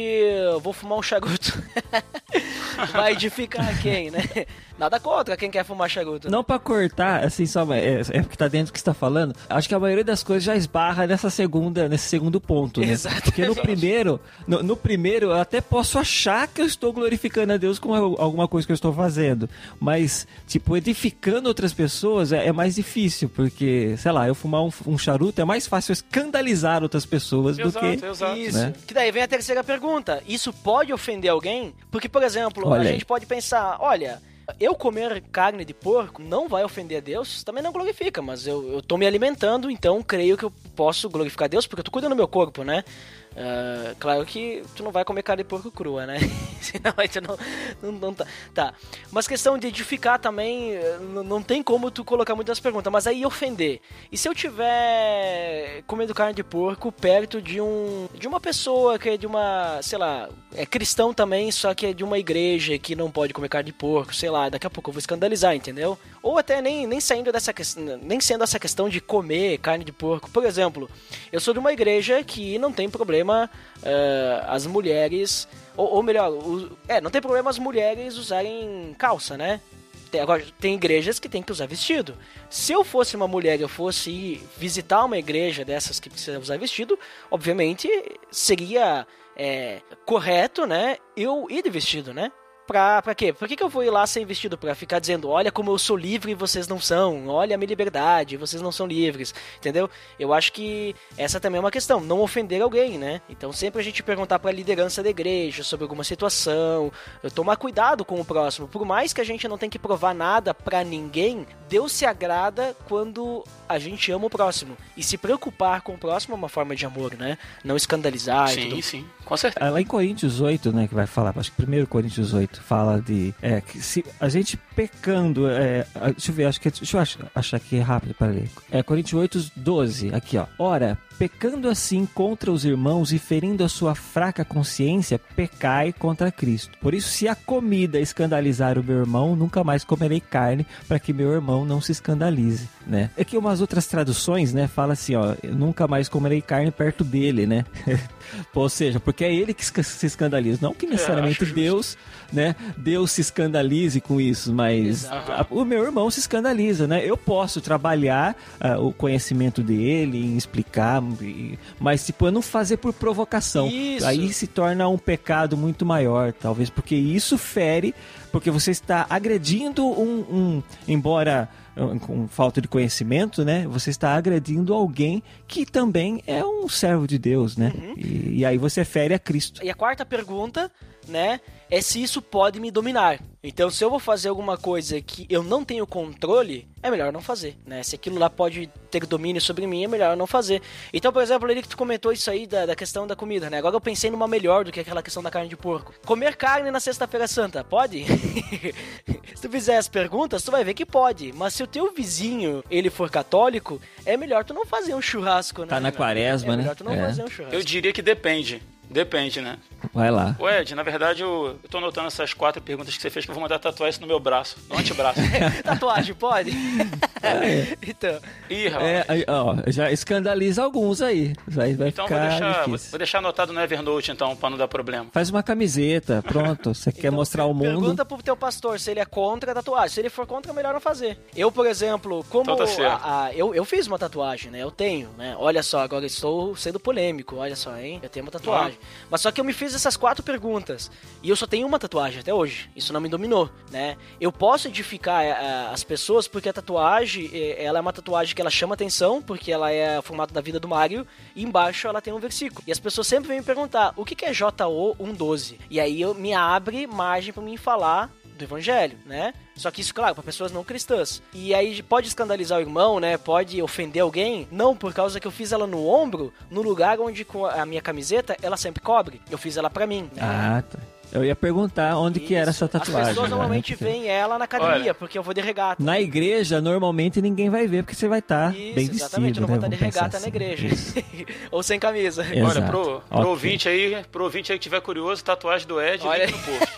vou fumar um charuto. [laughs] vai edificar quem, né? Nada contra quem quer fumar charuto. Não para cortar, assim, só é, é porque tá dentro do que está falando. Acho que a maioria das coisas já esbarra nessa segunda, nesse segundo ponto, né? Exato. Porque no primeiro, no, no, primeiro eu até posso achar que eu estou glorificando a Deus com alguma coisa que eu estou fazendo, mas tipo edificando outras pessoas é, é mais difícil, porque sei lá, eu fumar um, um, charuto é mais fácil escandalizar outras pessoas exato, do que exato. isso. Né? Que daí vem a terceira pergunta. Isso pode ofender alguém? Porque por exemplo, olha a gente pode pensar, olha, eu comer carne de porco não vai ofender a Deus, também não glorifica, mas eu, eu tô me alimentando, então creio que eu posso glorificar a Deus porque eu tô cuidando do meu corpo, né? Uh, claro que tu não vai comer carne de porco crua, né? [laughs] Senão aí não, não, não tá. tá. Mas questão de edificar também, não, não tem como tu colocar muitas perguntas, mas aí ofender. E se eu tiver comendo carne de porco perto de um de uma pessoa que é de uma, sei lá, é cristão também, só que é de uma igreja que não pode comer carne de porco, sei lá, daqui a pouco eu vou escandalizar, entendeu? Ou até nem, nem saindo dessa nem sendo essa questão de comer carne de porco. Por exemplo, eu sou de uma igreja que não tem problema uh, as mulheres, ou, ou melhor, o, é, não tem problema as mulheres usarem calça, né? Tem, agora, tem igrejas que tem que usar vestido. Se eu fosse uma mulher e eu fosse visitar uma igreja dessas que precisa usar vestido, obviamente seria é, correto, né? Eu ir de vestido, né? Pra, pra quê? Por que, que eu vou ir lá sem vestido? Pra ficar dizendo, olha como eu sou livre e vocês não são, olha a minha liberdade, vocês não são livres, entendeu? Eu acho que essa também é uma questão, não ofender alguém, né? Então sempre a gente perguntar pra liderança da igreja sobre alguma situação, tomar cuidado com o próximo, por mais que a gente não tenha que provar nada pra ninguém, Deus se agrada quando a gente ama o próximo. E se preocupar com o próximo é uma forma de amor, né? Não escandalizar e Sim, tudo. sim, com certeza. Ah, Lá em Coríntios 8, né, que vai falar, acho que primeiro Coríntios 8 fala de é, que se a gente pecando, é, deixa eu ver, acho que é- deixa eu achar, achar aqui rápido para ler. É Coríntios 8, 12, aqui ó. Ora, pecando assim contra os irmãos e ferindo a sua fraca consciência, pecai contra Cristo. Por isso, se a comida escandalizar o meu irmão, nunca mais comerei carne, para que meu irmão não se escandalize, né? É que umas outras traduções, né, fala assim, ó, nunca mais comerei carne perto dele, né? [laughs] Ou seja, porque é ele que se escandaliza, não que necessariamente acho justo. Deus, né, Deus se escandalize com isso, mas a- o meu irmão se escandaliza, né? Eu posso trabalhar ah, o conhecimento dele, em explicar, e- mas tipo, eu não fazer por provocação. Isso. Aí se torna um pecado muito maior, talvez, porque isso fere, porque você está agredindo um, um embora com falta de conhecimento, né? Você está agredindo alguém que também é um servo de Deus, né? Uhum. E, e aí você fere a Cristo. E a quarta pergunta, né, é se isso pode me dominar. Então, se eu vou fazer alguma coisa que eu não tenho controle, é melhor não fazer, né? Se aquilo lá pode ter domínio sobre mim, é melhor não fazer. Então, por exemplo, ele que tu comentou isso aí da, da questão da comida, né? Agora eu pensei numa melhor do que aquela questão da carne de porco. Comer carne na sexta-feira santa, pode? [laughs] se tu fizer as perguntas, tu vai ver que pode. Mas se o teu vizinho, ele for católico, é melhor tu não fazer um churrasco, né? Tá na quaresma, é né? melhor tu não É. fazer um churrasco. Eu diria que depende. Depende, né? Vai lá. Ô Ed, na verdade eu, eu tô anotando essas quatro perguntas que você fez que eu vou mandar tatuar isso no meu braço, no antebraço. [laughs] Tatuagem, pode? então, Ih, rapaz. É, aí, ó, já escandaliza alguns aí. Vai, vai então vou deixar, vou, vou deixar anotado no Evernote então, pra não dar problema. Faz uma camiseta, pronto. Você quer Então, mostrar ao mundo. Pergunta pro teu pastor se ele é contra a tatuagem. Se ele for contra, é melhor não fazer. Eu, por exemplo, como Então tá a- a- eu, eu fiz uma tatuagem, né? Eu tenho, né? Olha só, agora estou sendo polêmico. Olha só, hein? Eu tenho uma tatuagem. Mas só que eu me fiz essas quatro perguntas. E eu só tenho uma tatuagem até hoje. Isso não me dominou, né? Eu posso edificar eh, as pessoas porque a tatuagem, eh, ela é uma tatuagem que ela chama atenção, porque ela é o formato da vida do Mario. E embaixo ela tem um versículo. E as pessoas sempre vêm me perguntar, o que que é JO 112? E aí eu, me abre margem pra mim falar do evangelho, né? Só que isso, claro, para pessoas não cristãs. E aí pode escandalizar o irmão, né? Pode ofender alguém? Não, por causa que eu fiz ela no ombro, no lugar onde com a minha camiseta ela sempre cobre. Eu fiz ela pra mim. né? Ah, tá. Eu ia perguntar onde que era essa Isso. tatuagem. As pessoas né? normalmente veem ela na academia, Olha. porque eu vou de regata. Na igreja, normalmente ninguém vai ver, porque você vai estar Isso, bem exatamente, vestido, eu não vou né? estar de Vamos pensar regata na assim. igreja. Isso. [laughs] Ou sem camisa. É. Olha, Exato. pro, pro Ok. ouvinte aí, pro ouvinte aí que tiver curioso, tatuagem do Ed, Olha no post.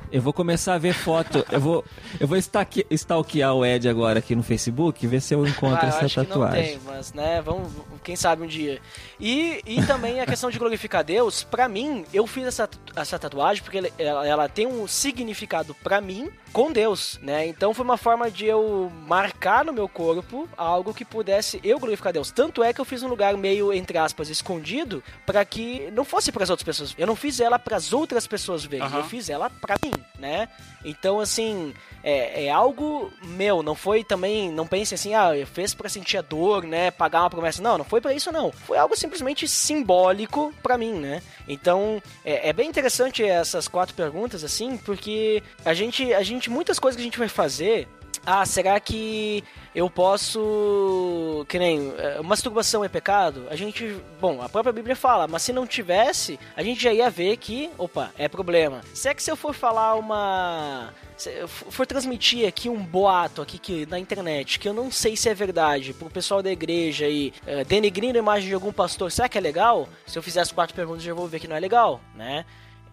[laughs] Eu vou começar a ver foto. Eu vou, eu vou stalke- stalkear o Ed agora aqui no Facebook e ver se eu encontro Ah, eu essa acho que não tatuagem. tem, mas, né, vamos, quem sabe um dia. E, e também a questão de glorificar Deus, pra mim, eu fiz essa, essa tatuagem porque ele- ela, ela tem um significado pra mim com Deus, né? Então foi uma forma de eu marcar no meu corpo algo que pudesse eu glorificar Deus. Tanto é que eu fiz um lugar meio, entre aspas, escondido, pra que não fosse pras outras pessoas. Eu não fiz ela pras outras pessoas verem, Aham. eu fiz ela pra mim, né? Então, assim, é, é algo meu, não foi também, não pense assim, ah, fez pra sentir a dor, né, pagar uma promessa. Não, não foi pra isso não. Foi algo simplesmente simbólico pra mim, né? Então, é, é bem interessante essas quatro perguntas, assim, porque a gente, a gente, muitas coisas que a gente vai fazer, ah, será que eu posso. Que nem. eh, Masturbação é pecado? A gente. Bom, a própria Bíblia fala, mas se não tivesse, a gente já ia ver que. Opa, é problema. Se é que se eu for falar uma. Se eu for transmitir aqui um boato aqui que, na internet, que eu não sei se é verdade, pro pessoal da igreja aí, eh, denegrindo a imagem de algum pastor, será que é legal? Se eu fizer as quatro perguntas, eu já vou ver que não é legal, né?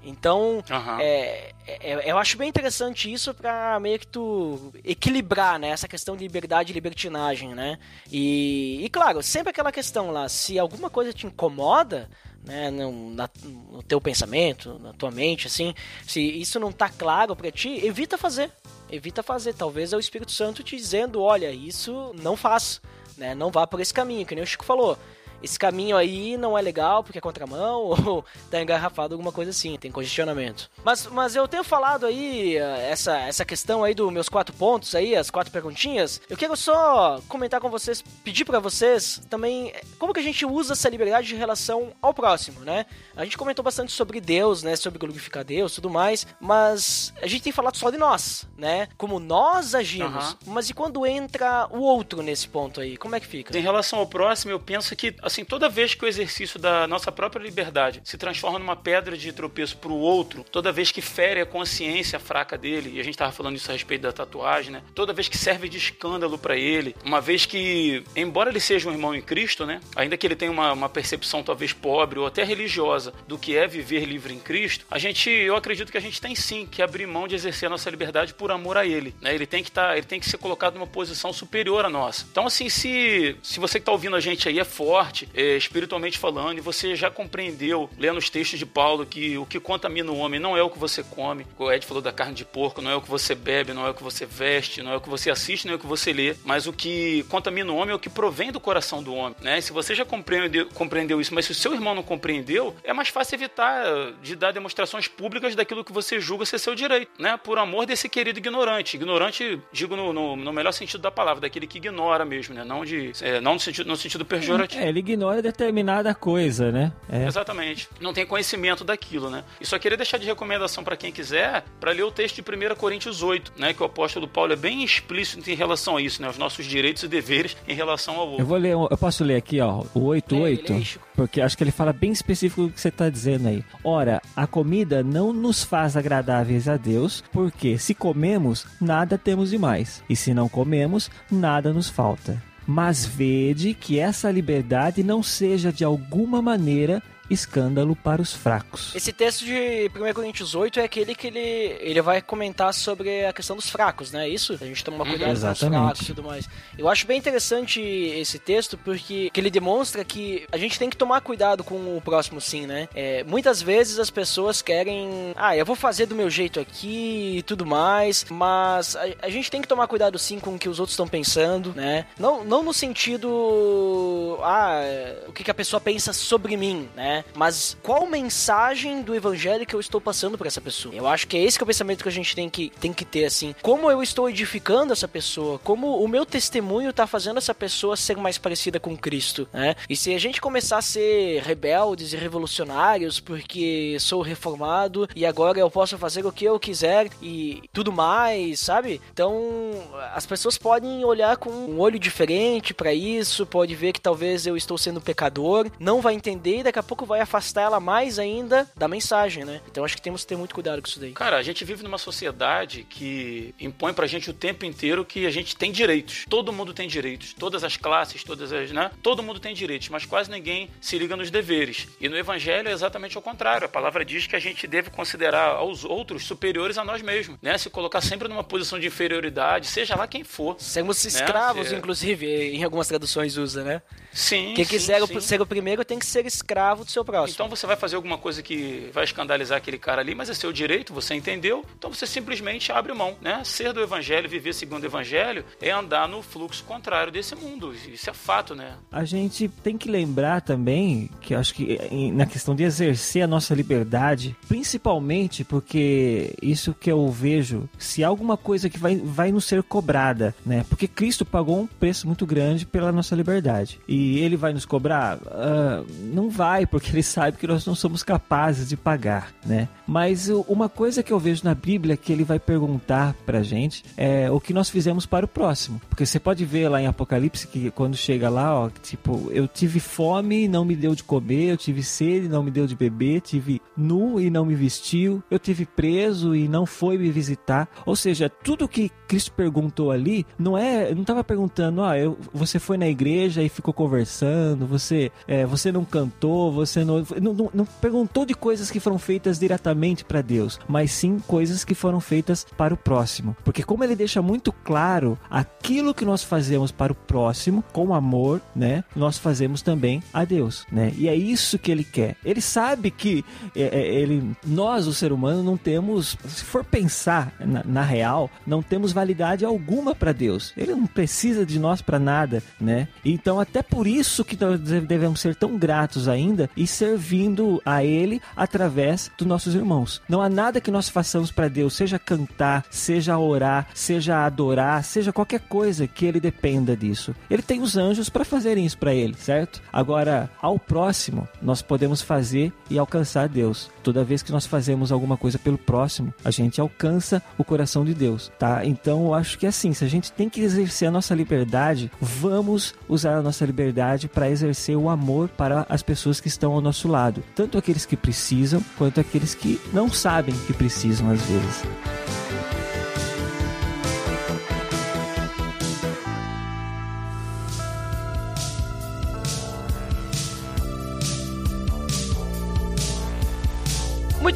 Então, Aham. é, é- eu acho bem interessante isso pra meio que tu equilibrar, né? Essa questão de liberdade e libertinagem, né? E, e claro, sempre aquela questão lá, se alguma coisa te incomoda, né, no, na- no teu pensamento, na tua mente, assim, se isso não tá claro pra ti, evita fazer. Evita fazer. Talvez é o Espírito Santo te dizendo, olha, isso não faz, né? Não vá por esse caminho, que nem o Chico falou. Esse caminho aí não é legal porque é contramão [laughs] ou tá engarrafado alguma coisa assim, tem congestionamento. Mas, mas eu tenho falado aí eh, essa, essa questão aí dos meus quatro pontos aí, as quatro perguntinhas. Eu quero só comentar com vocês, pedir para vocês também eh, como que a gente usa essa liberdade em relação ao próximo, né? A gente comentou bastante sobre Deus, né? Sobre glorificar Deus, tudo mais, mas a gente tem falado só de nós, né? Como nós agimos. Uhum. Mas e quando entra o outro nesse ponto aí? Como é que fica? Em relação ao próximo, eu penso que, assim, toda vez que o exercício da nossa própria liberdade se transforma numa pedra de tropeço pro outro, toda vez que fere a consciência fraca dele, e a gente tava falando isso a respeito da tatuagem, né? Toda vez que serve de escândalo para ele, uma vez que, embora ele seja um irmão em Cristo, né? Ainda que ele tenha uma, uma percepção talvez pobre ou até religiosa do que é viver livre em Cristo, a gente, eu acredito que a gente tem sim que abrir mão de exercer a nossa liberdade por amor a ele, né? Ele tem que estar, ele tem que ser colocado numa posição superior à nossa. Então, assim, se, se você que está ouvindo a gente aí é forte, é, espiritualmente falando, e você já compreendeu, lendo os textos de Paulo, que o que contamina o homem não é o que você come, o Ed falou da carne de porco, não é o que você bebe, não é o que você veste, não é o que você assiste, não é o que você lê, mas o que contamina o homem é o que provém do coração do homem, né? Se você já compreendeu, compreendeu isso, mas se o seu irmão não compreendeu, é mais fácil evitar de dar demonstrações públicas daquilo que você julga ser seu direito, né? Por amor desse querido ignorante. Ignorante, digo no, no, no melhor sentido da palavra, daquele que ignora mesmo, né? Não, de, é, não no, sentido, no sentido pejorativo. É, ele ignora determinada coisa, né? É. Exatamente. Não tem conhecimento daquilo, né? E só queria deixar de recomendação para quem quiser, para ler o texto de 1 Coríntios 8, né? Que o apóstolo Paulo é bem explícito em relação a isso, né? Os nossos direitos e deveres em relação ao outro. Eu vou ler, eu posso ler aqui, ó, o 88, Lê, lê, Chico. porque acho que ele fala bem específico do que você está dizendo aí. Ora, a comida não nos faz agradáveis a Deus, porque se comemos, nada temos demais, e se não comemos, nada nos falta. Mas vede que essa liberdade não seja de alguma maneira escândalo para os fracos. Esse texto de 1 Coríntios 8 é aquele que ele, ele vai comentar sobre a questão dos fracos, né? É Isso? A gente toma cuidado com os fracos e tudo mais. Eu acho bem interessante esse texto porque que ele demonstra que a gente tem que tomar cuidado com o próximo sim, né? É, muitas vezes as pessoas querem, ah, eu vou fazer do meu jeito aqui e tudo mais, mas a, a gente tem que tomar cuidado sim com o que os outros estão pensando, né? Não, não no sentido, ah, o que, que a pessoa pensa sobre mim, né? Mas qual mensagem do evangelho que eu estou passando para essa pessoa? Eu acho que é esse que é o pensamento que a gente tem que, tem que ter, assim. Como eu estou edificando essa pessoa? Como o meu testemunho está fazendo essa pessoa ser mais parecida com Cristo, né? E se a gente começar a ser rebeldes e revolucionários porque sou reformado e agora eu posso fazer o que eu quiser e tudo mais, sabe? Então, as pessoas podem olhar com um olho diferente para isso, pode ver que talvez eu estou sendo pecador, não vai entender e daqui a pouco vai afastar ela mais ainda da mensagem, né? Então acho que temos que ter muito cuidado com isso daí. Cara, a gente vive numa sociedade que impõe pra gente o tempo inteiro que a gente tem direitos. Todo mundo tem direitos. Todas as classes, todas as, né? Todo mundo tem direitos, mas quase ninguém se liga nos deveres. E no evangelho é exatamente o contrário. A palavra diz que a gente deve considerar aos outros superiores a nós mesmos, né? Se colocar sempre numa posição de inferioridade, seja lá quem for. Sermos escravos, Se- inclusive, em algumas traduções usa, né? Sim. Quem sim, quiser sim. ser o primeiro tem que ser escravo do seu próximo. Então você vai fazer alguma coisa que vai escandalizar aquele cara ali, mas é seu direito, você entendeu? Então você simplesmente abre mão, né? Ser do evangelho, viver segundo o evangelho, é andar no fluxo contrário desse mundo. Isso é fato, né? A gente tem que lembrar também que eu acho que na questão de exercer a nossa liberdade, principalmente porque isso que eu vejo, se há alguma coisa que vai, vai nos ser cobrada, né? Porque Cristo pagou um preço muito grande pela nossa liberdade. E ele vai nos cobrar? Ah, não vai, porque ele sabe que nós não somos capazes de pagar, né? Mas uma coisa que eu vejo na Bíblia que ele vai perguntar pra gente é o que nós fizemos para o próximo. Porque você pode ver lá em Apocalipse que quando chega lá, ó, tipo, eu tive fome e não me deu de comer, eu tive sede e não me deu de beber, tive nu e não me vestiu, eu tive preso e não foi me visitar. Ou seja, tudo que Cristo perguntou ali não é, não estava perguntando, ah, eu, você foi na igreja e ficou conversando, você, é, você não cantou, você não, não, não- não perguntou de coisas que foram feitas diretamente para Deus, mas sim coisas que foram feitas para o próximo. Porque como ele deixa muito claro aquilo que nós fazemos para o próximo com amor, né? Nós fazemos também a Deus, né? E é isso que ele quer. Ele sabe que é, é, ele, nós, o ser humano, não temos, se for pensar na, na real, não temos validade alguma para Deus. Ele não precisa de nós para nada, né? Então, até por isso que nós devemos ser tão gratos ainda e servindo a Ele através dos nossos irmãos. Não há nada que nós façamos para Deus, seja cantar, seja orar, seja adorar, seja qualquer coisa que Ele dependa disso. Ele tem os anjos para fazerem isso para Ele, certo? Agora, ao próximo, nós podemos fazer e alcançar Deus. Toda vez que nós fazemos alguma coisa pelo próximo, a gente alcança o coração de Deus, tá? Então, eu acho que é assim, se a gente tem que exercer a nossa liberdade, vamos usar a nossa liberdade para exercer o amor para as pessoas que estão ao nosso lado, tanto aqueles que precisam quanto aqueles que não sabem que precisam às vezes.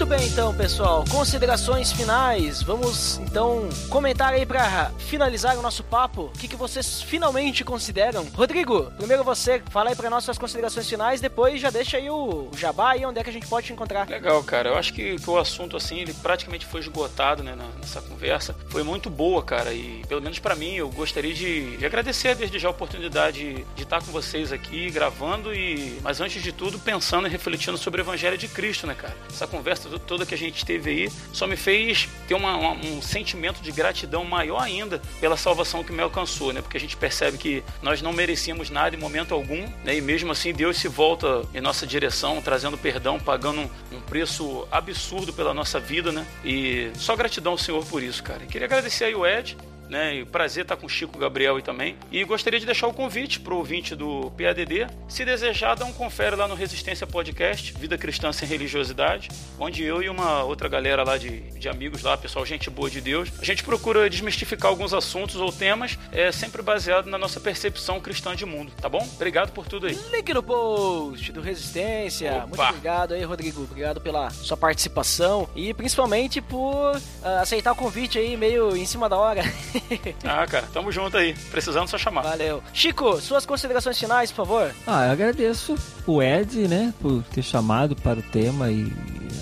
Muito bem, então, pessoal. Considerações finais. Vamos então comentar aí para finalizar o nosso papo. O que, que vocês finalmente consideram? Rodrigo, primeiro você fala aí para nós suas considerações finais, depois já deixa aí o jabá e onde é que a gente pode te encontrar. Legal, cara. Eu acho que, que o assunto assim ele praticamente foi esgotado, né, nessa conversa. Foi muito boa, cara. E pelo menos para mim, eu gostaria de, de agradecer desde já a oportunidade de estar com vocês aqui gravando e, mas antes de tudo, pensando e refletindo sobre o Evangelho de Cristo, né, cara? Essa conversa toda que a gente teve aí só me fez ter uma, uma, um sentimento de gratidão maior ainda pela salvação que me alcançou, né? Porque a gente percebe que nós não merecíamos nada em momento algum, né? E mesmo assim Deus se volta em nossa direção, trazendo perdão, pagando um, um preço absurdo pela nossa vida, né? E só gratidão ao Senhor por isso, cara. E queria agradecer aí o Ed, né? E prazer estar com o Chico Gabriel aí também. E gostaria de deixar o convite para o ouvinte do PADD. Se desejar, dá um confere lá no Resistência Podcast, Vida Cristã Sem Religiosidade, onde eu e uma outra galera lá de, de amigos lá, pessoal, gente boa de Deus, a gente procura desmistificar alguns assuntos ou temas, é sempre baseado na nossa percepção cristã de mundo, tá bom? Obrigado por tudo aí. Link no post do Resistência. Opa. Muito obrigado aí, Rodrigo. Obrigado pela sua participação e principalmente por uh, aceitar o convite aí meio em cima da hora. [laughs] [laughs] ah, cara, tamo junto aí. Precisando só chamar. Valeu. Chico, suas considerações finais, por favor. Ah, eu agradeço o Ed, né, por ter chamado para o tema e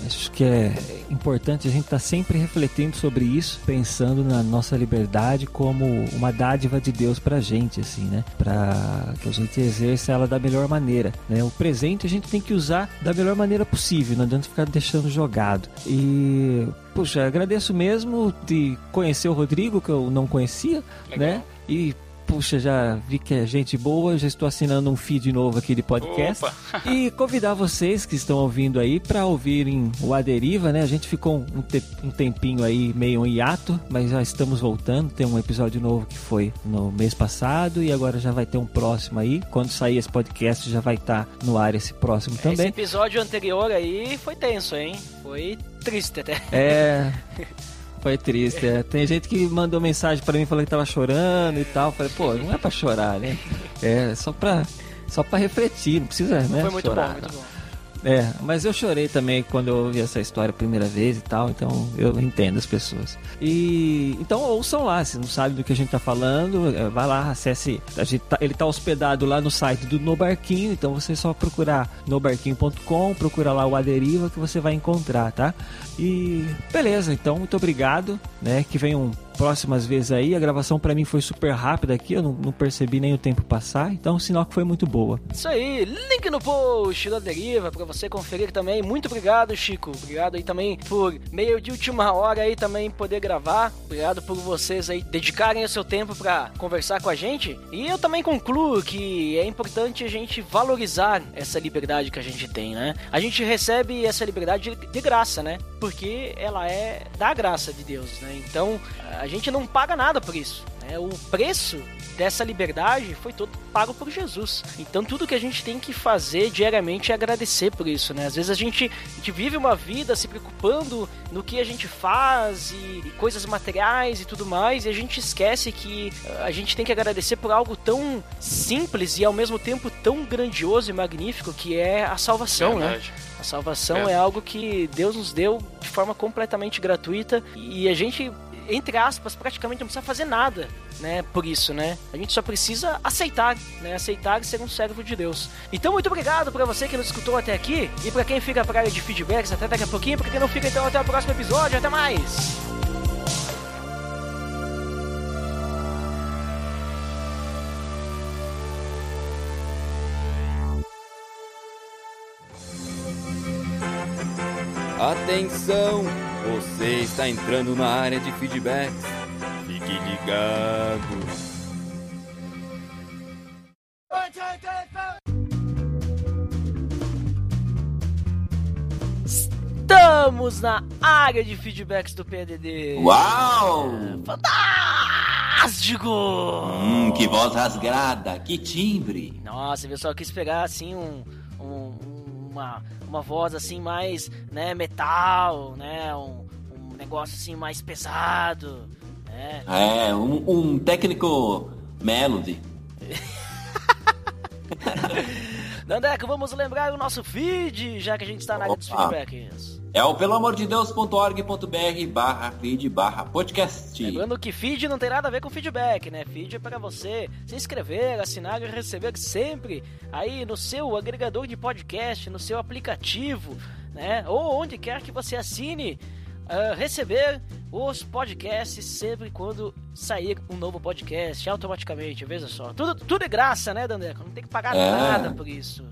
acho que é importante a gente estar tá sempre refletindo sobre isso, pensando na nossa liberdade como uma dádiva de Deus pra gente, assim, né? Pra que a gente exerça ela da melhor maneira, né? O presente a gente tem que usar da melhor maneira possível, não adianta ficar deixando jogado. E Puxa, agradeço mesmo de conhecer o Rodrigo, que eu não conhecia, Legal. né? E puxa, já vi que é gente boa, já estou assinando um feed novo aqui de podcast. e convidar vocês que estão ouvindo aí para ouvirem o Aderiva, né? A gente ficou um, te um tempinho aí meio em hiato, mas já estamos voltando. Tem um episódio novo que foi no mês passado e agora já vai ter um próximo aí. Quando sair esse podcast já vai estar tá no ar esse próximo também. Esse episódio anterior aí foi tenso, hein? Foi triste até. É. [laughs] Foi triste, é. Tem gente que mandou mensagem para mim falando que tava chorando e tal. Falei, pô, não é para chorar, né? É só pra, só pra refletir, não precisa, né? Foi muito chorar, bom, muito bom. É, mas eu chorei também quando eu ouvi essa história a primeira vez e tal, então eu entendo as pessoas. E então ouçam lá, se não sabe do que a gente tá falando, é, vai lá, acesse. Tá, ele tá hospedado lá no site do No Barquinho, então você só procurar nobarquinho.com, procura lá o Aderiva que você vai encontrar, tá? E beleza, então muito obrigado, né? Que venham próximas vezes aí. A gravação para mim foi super rápida aqui, eu não, não, percebi nem o tempo passar, então sinal que foi muito boa. Isso aí, link no post da Deriva para você conferir também. Muito obrigado, Chico. Obrigado aí também por meio de última hora aí também poder gravar. Obrigado por vocês aí dedicarem o seu tempo para conversar com a gente. E eu também concluo que é importante a gente valorizar essa liberdade que a gente tem, né? A gente recebe essa liberdade de graça, né? Porque ela é da graça de Deus, né? Então, a gente não paga nada por isso. Né? O preço dessa liberdade foi todo pago por Jesus. Então tudo que a gente tem que fazer diariamente é agradecer por isso, né? Às vezes a gente, a gente vive uma vida se preocupando no que a gente faz e, e, coisas materiais e tudo mais, e a gente esquece que uh, a gente tem que agradecer por algo tão simples e ao mesmo tempo tão grandioso e magnífico que é a salvação, né? Verdade. né? A salvação é. é algo que Deus nos deu de forma completamente gratuita e a gente entre aspas, praticamente não precisa fazer nada, né? Por isso, né? A gente só precisa aceitar, né? Aceitar ser um servo de Deus. Então, muito obrigado para você que nos escutou até aqui e para quem fica pra área de feedbacks até daqui a pouquinho, por quem não fica, então até o próximo episódio. Até mais! Atenção! Você está entrando na área de feedbacks. Fique ligado. Estamos na área de feedbacks do PDD. Uau! Fantástico! Hum, que voz rasgada, que timbre. Nossa, eu só quis pegar assim um, um- uma, uma voz assim mais, né, metal, né, um, um negócio assim mais pesado, né? É, um, um técnico melody. [laughs] Dandeco, vamos lembrar o nosso feed, já que a gente está na área dos feedbacks. É o peloamordedeus.org.br barra feed barra podcast. Lembrando que feed não tem nada a ver com feedback, né? Feed é para você se inscrever, assinar e receber sempre aí no seu agregador de podcast, no seu aplicativo, né? Ou onde quer que você assine, ah, receber os podcasts sempre quando sair um novo podcast, automaticamente, veja só. Tudo, tudo é graça, né, Dandeco? Não tem que pagar É. nada por isso.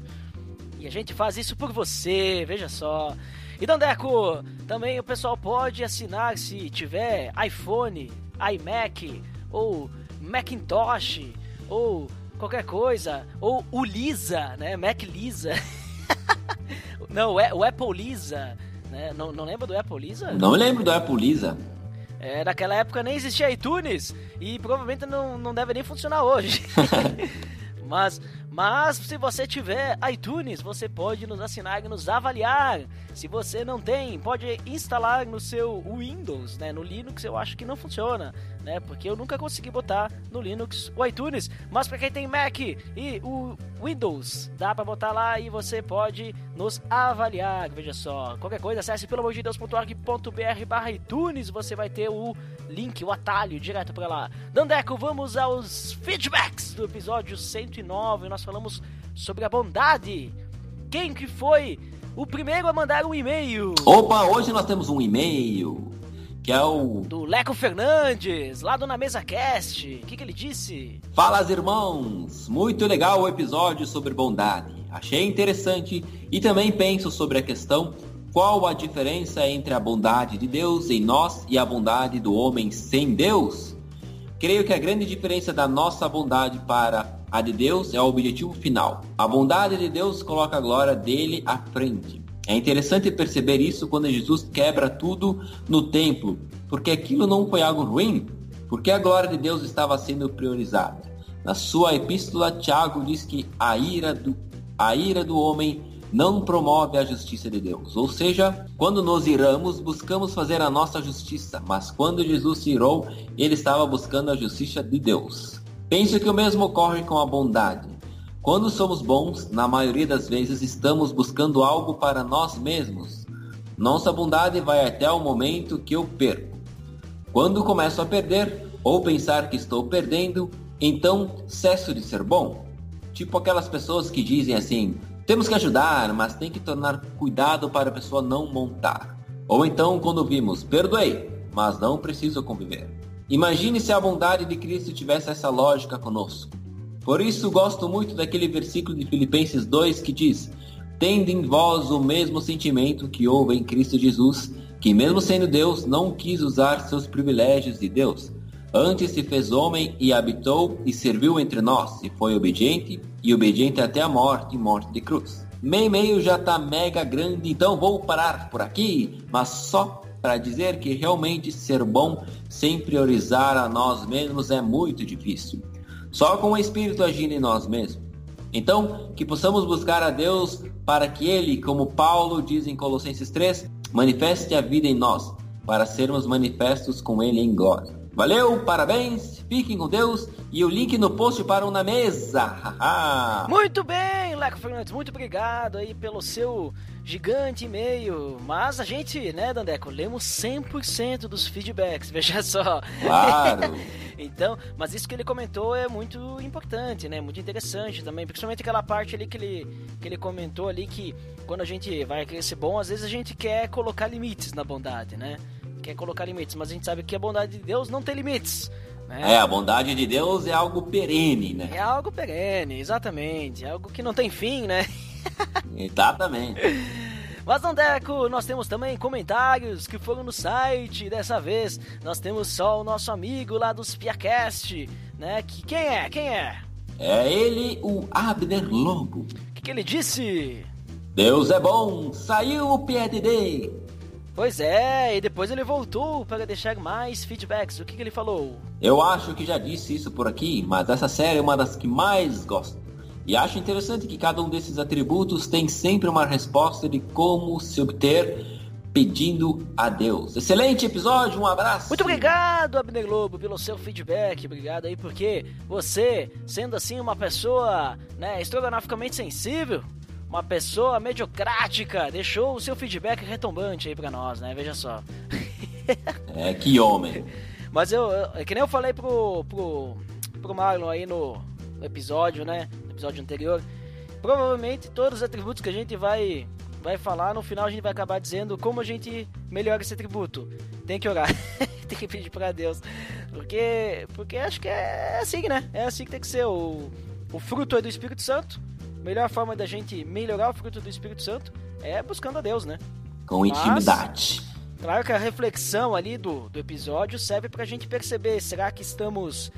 E a gente faz isso por você, veja só. E Dandeco, também o pessoal pode assinar se tiver iPhone, iMac ou Macintosh ou qualquer coisa, ou o Lisa, né? Mac Lisa. [laughs] não, o Apple Lisa, né? Não, não lembra do Apple Lisa? Não lembro do Apple Lisa. É, naquela época nem existia iTunes e provavelmente não, não deve nem funcionar hoje. [laughs] mas, mas se você tiver iTunes, você pode nos assinar e nos avaliar. Se você não tem, pode instalar no seu Windows, né? No Linux eu acho que não funciona, né? Porque eu nunca consegui botar no Linux o iTunes. Mas para quem tem Mac e o Windows, dá para botar lá e você pode nos avaliar. Veja só, qualquer coisa, acesse pelo amor de Deus.org.br barra iTunes, você vai ter o link, o atalho direto para lá. Dandeco, vamos aos feedbacks do episódio 109. Nós falamos sobre a bondade. Quem que foi o primeiro a mandar um e-mail? Opa, hoje nós temos um e-mail que é o Do Leco Fernandes, lá do Na Mesa Cast. O que, que ele disse? Fala irmãos, muito legal o episódio sobre bondade. Achei interessante e também penso sobre a questão qual a diferença entre a bondade de Deus em nós e a bondade do homem sem Deus. Creio que a grande diferença da nossa bondade para a de Deus é o objetivo final. A bondade de Deus coloca a glória dele à frente. É interessante perceber isso quando Jesus quebra tudo no templo, porque aquilo não foi algo ruim, porque a glória de Deus estava sendo priorizada. Na sua epístola, Tiago diz que a ira do, a ira do homem não promove a justiça de Deus. Ou seja, quando nos iramos, buscamos fazer a nossa justiça, mas quando Jesus se irou, ele estava buscando a justiça de Deus. Penso que o mesmo ocorre com a bondade. Quando somos bons, na maioria das vezes estamos buscando algo para nós mesmos. Nossa bondade vai até o momento que eu perco. Quando começo a perder, ou pensar que estou perdendo, então cesso de ser bom. Tipo aquelas pessoas que dizem assim: temos que ajudar, mas tem que tomar cuidado para a pessoa não montar. Ou então quando vimos: perdoei, mas não preciso conviver. Imagine se a bondade de Cristo tivesse essa lógica conosco. Por isso gosto muito daquele versículo de Filipenses 2 que diz: Tende em vós o mesmo sentimento que houve em Cristo Jesus, que mesmo sendo Deus, não quis usar seus privilégios de Deus. Antes se fez homem e habitou e serviu entre nós, e foi obediente, e obediente até a morte morte de cruz. Meio meio já tá mega grande, então vou parar por aqui, mas só para dizer que realmente ser bom sem priorizar a nós mesmos é muito difícil. Só com o Espírito agindo em nós mesmos. Então, que possamos buscar a Deus para que Ele, como Paulo diz em Colossenses 3, manifeste a vida em nós, para sermos manifestos com Ele em glória. Valeu, parabéns, fiquem com Deus e o link no post para um na mesa. Muito bem, Leco Fernandes, muito obrigado aí pelo seu gigante e-mail. Mas a gente, né, Dandeco, lemos 100% dos feedbacks, [laughs] veja só. claro. [laughs] Então, mas isso que ele comentou é muito importante, né? Muito interessante também, principalmente aquela parte ali que ele, que ele comentou ali que quando a gente vai ser bom, às vezes a gente quer colocar limites na bondade, né? Quer colocar limites, mas a gente sabe que a bondade de Deus não tem limites. Né? É, a bondade de Deus é algo perene, né? É algo perene, exatamente. É algo que não tem fim, né? [laughs] Exatamente. Mas, Dandeco, nós temos também comentários que foram no site. Dessa vez, nós temos só o nosso amigo lá do Spiacast, né? Que, quem é? Quem é? É ele, o Abner Lobo. O que, que ele disse? Deus é bom, saiu o PDD. Pois é, e depois ele voltou para deixar mais feedbacks. O que, que ele falou? Eu acho que já disse isso por aqui, mas essa série é uma das que mais gosto. E acho interessante que cada um desses atributos tem sempre uma resposta de como se obter pedindo a Deus. Excelente episódio, um abraço. Muito obrigado, Abner Globo, pelo seu feedback. Obrigado aí, porque você, sendo assim uma pessoa, né, estrogonoficamente sensível, uma pessoa mediocrática, deixou o seu feedback retumbante aí pra nós, né? Veja só. [laughs] é, que homem. Mas eu, eu, é que nem eu falei pro, pro, pro Marlon aí no, no episódio, né? No episódio anterior. Provavelmente todos os atributos que a gente vai, vai falar, no final a gente vai acabar dizendo como a gente melhora esse atributo. Tem que orar, [laughs] tem que pedir para Deus. Porque, porque acho que é assim, né? É assim que tem que ser. O, o fruto é do Espírito Santo melhor forma da gente melhorar o fruto do Espírito Santo é buscando a Deus, né? Com Mas, intimidade. Claro que a reflexão ali do, do episódio serve para a gente perceber: será que estamos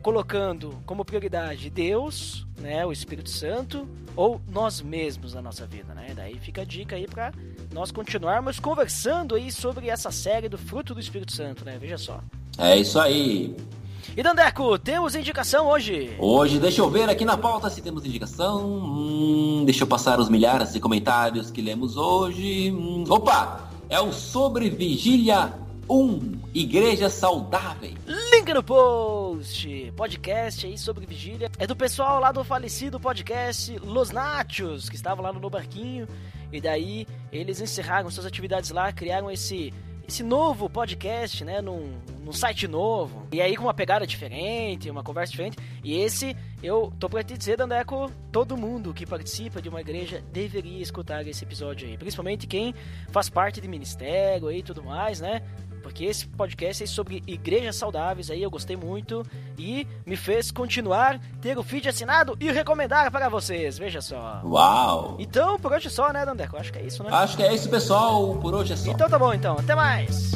colocando como prioridade Deus, né, o Espírito Santo, ou nós mesmos na nossa vida, né? Daí fica a dica aí para nós continuarmos conversando aí sobre essa série do fruto do Espírito Santo, né? Veja só. É isso aí. E Dandeco, temos indicação hoje? Hoje, deixa eu ver aqui na pauta se temos indicação. Hum, deixa eu passar os milhares de comentários que lemos hoje. Hum, opa! É o Sobre Vigília 1, Igreja Saudável. Link no post. Podcast aí sobre vigília. É do pessoal lá do falecido podcast Los Nachos, que estavam lá no Barquinho. E daí eles encerraram suas atividades lá, criaram esse esse novo podcast, né, num, num site novo. E aí com uma pegada diferente, uma conversa diferente. E esse, eu tô pra te dizer, Dandeco, todo mundo que participa de uma igreja deveria escutar esse episódio aí. Principalmente quem faz parte de ministério e tudo mais, né? porque esse podcast é sobre igrejas saudáveis aí, eu gostei muito e me fez continuar, ter o feed assinado e recomendar para vocês, veja só. Uau! Então, por hoje é só, né, Dandeco? Acho que é isso, né? Acho que é isso, pessoal, por hoje é só. Então tá bom, então, até mais!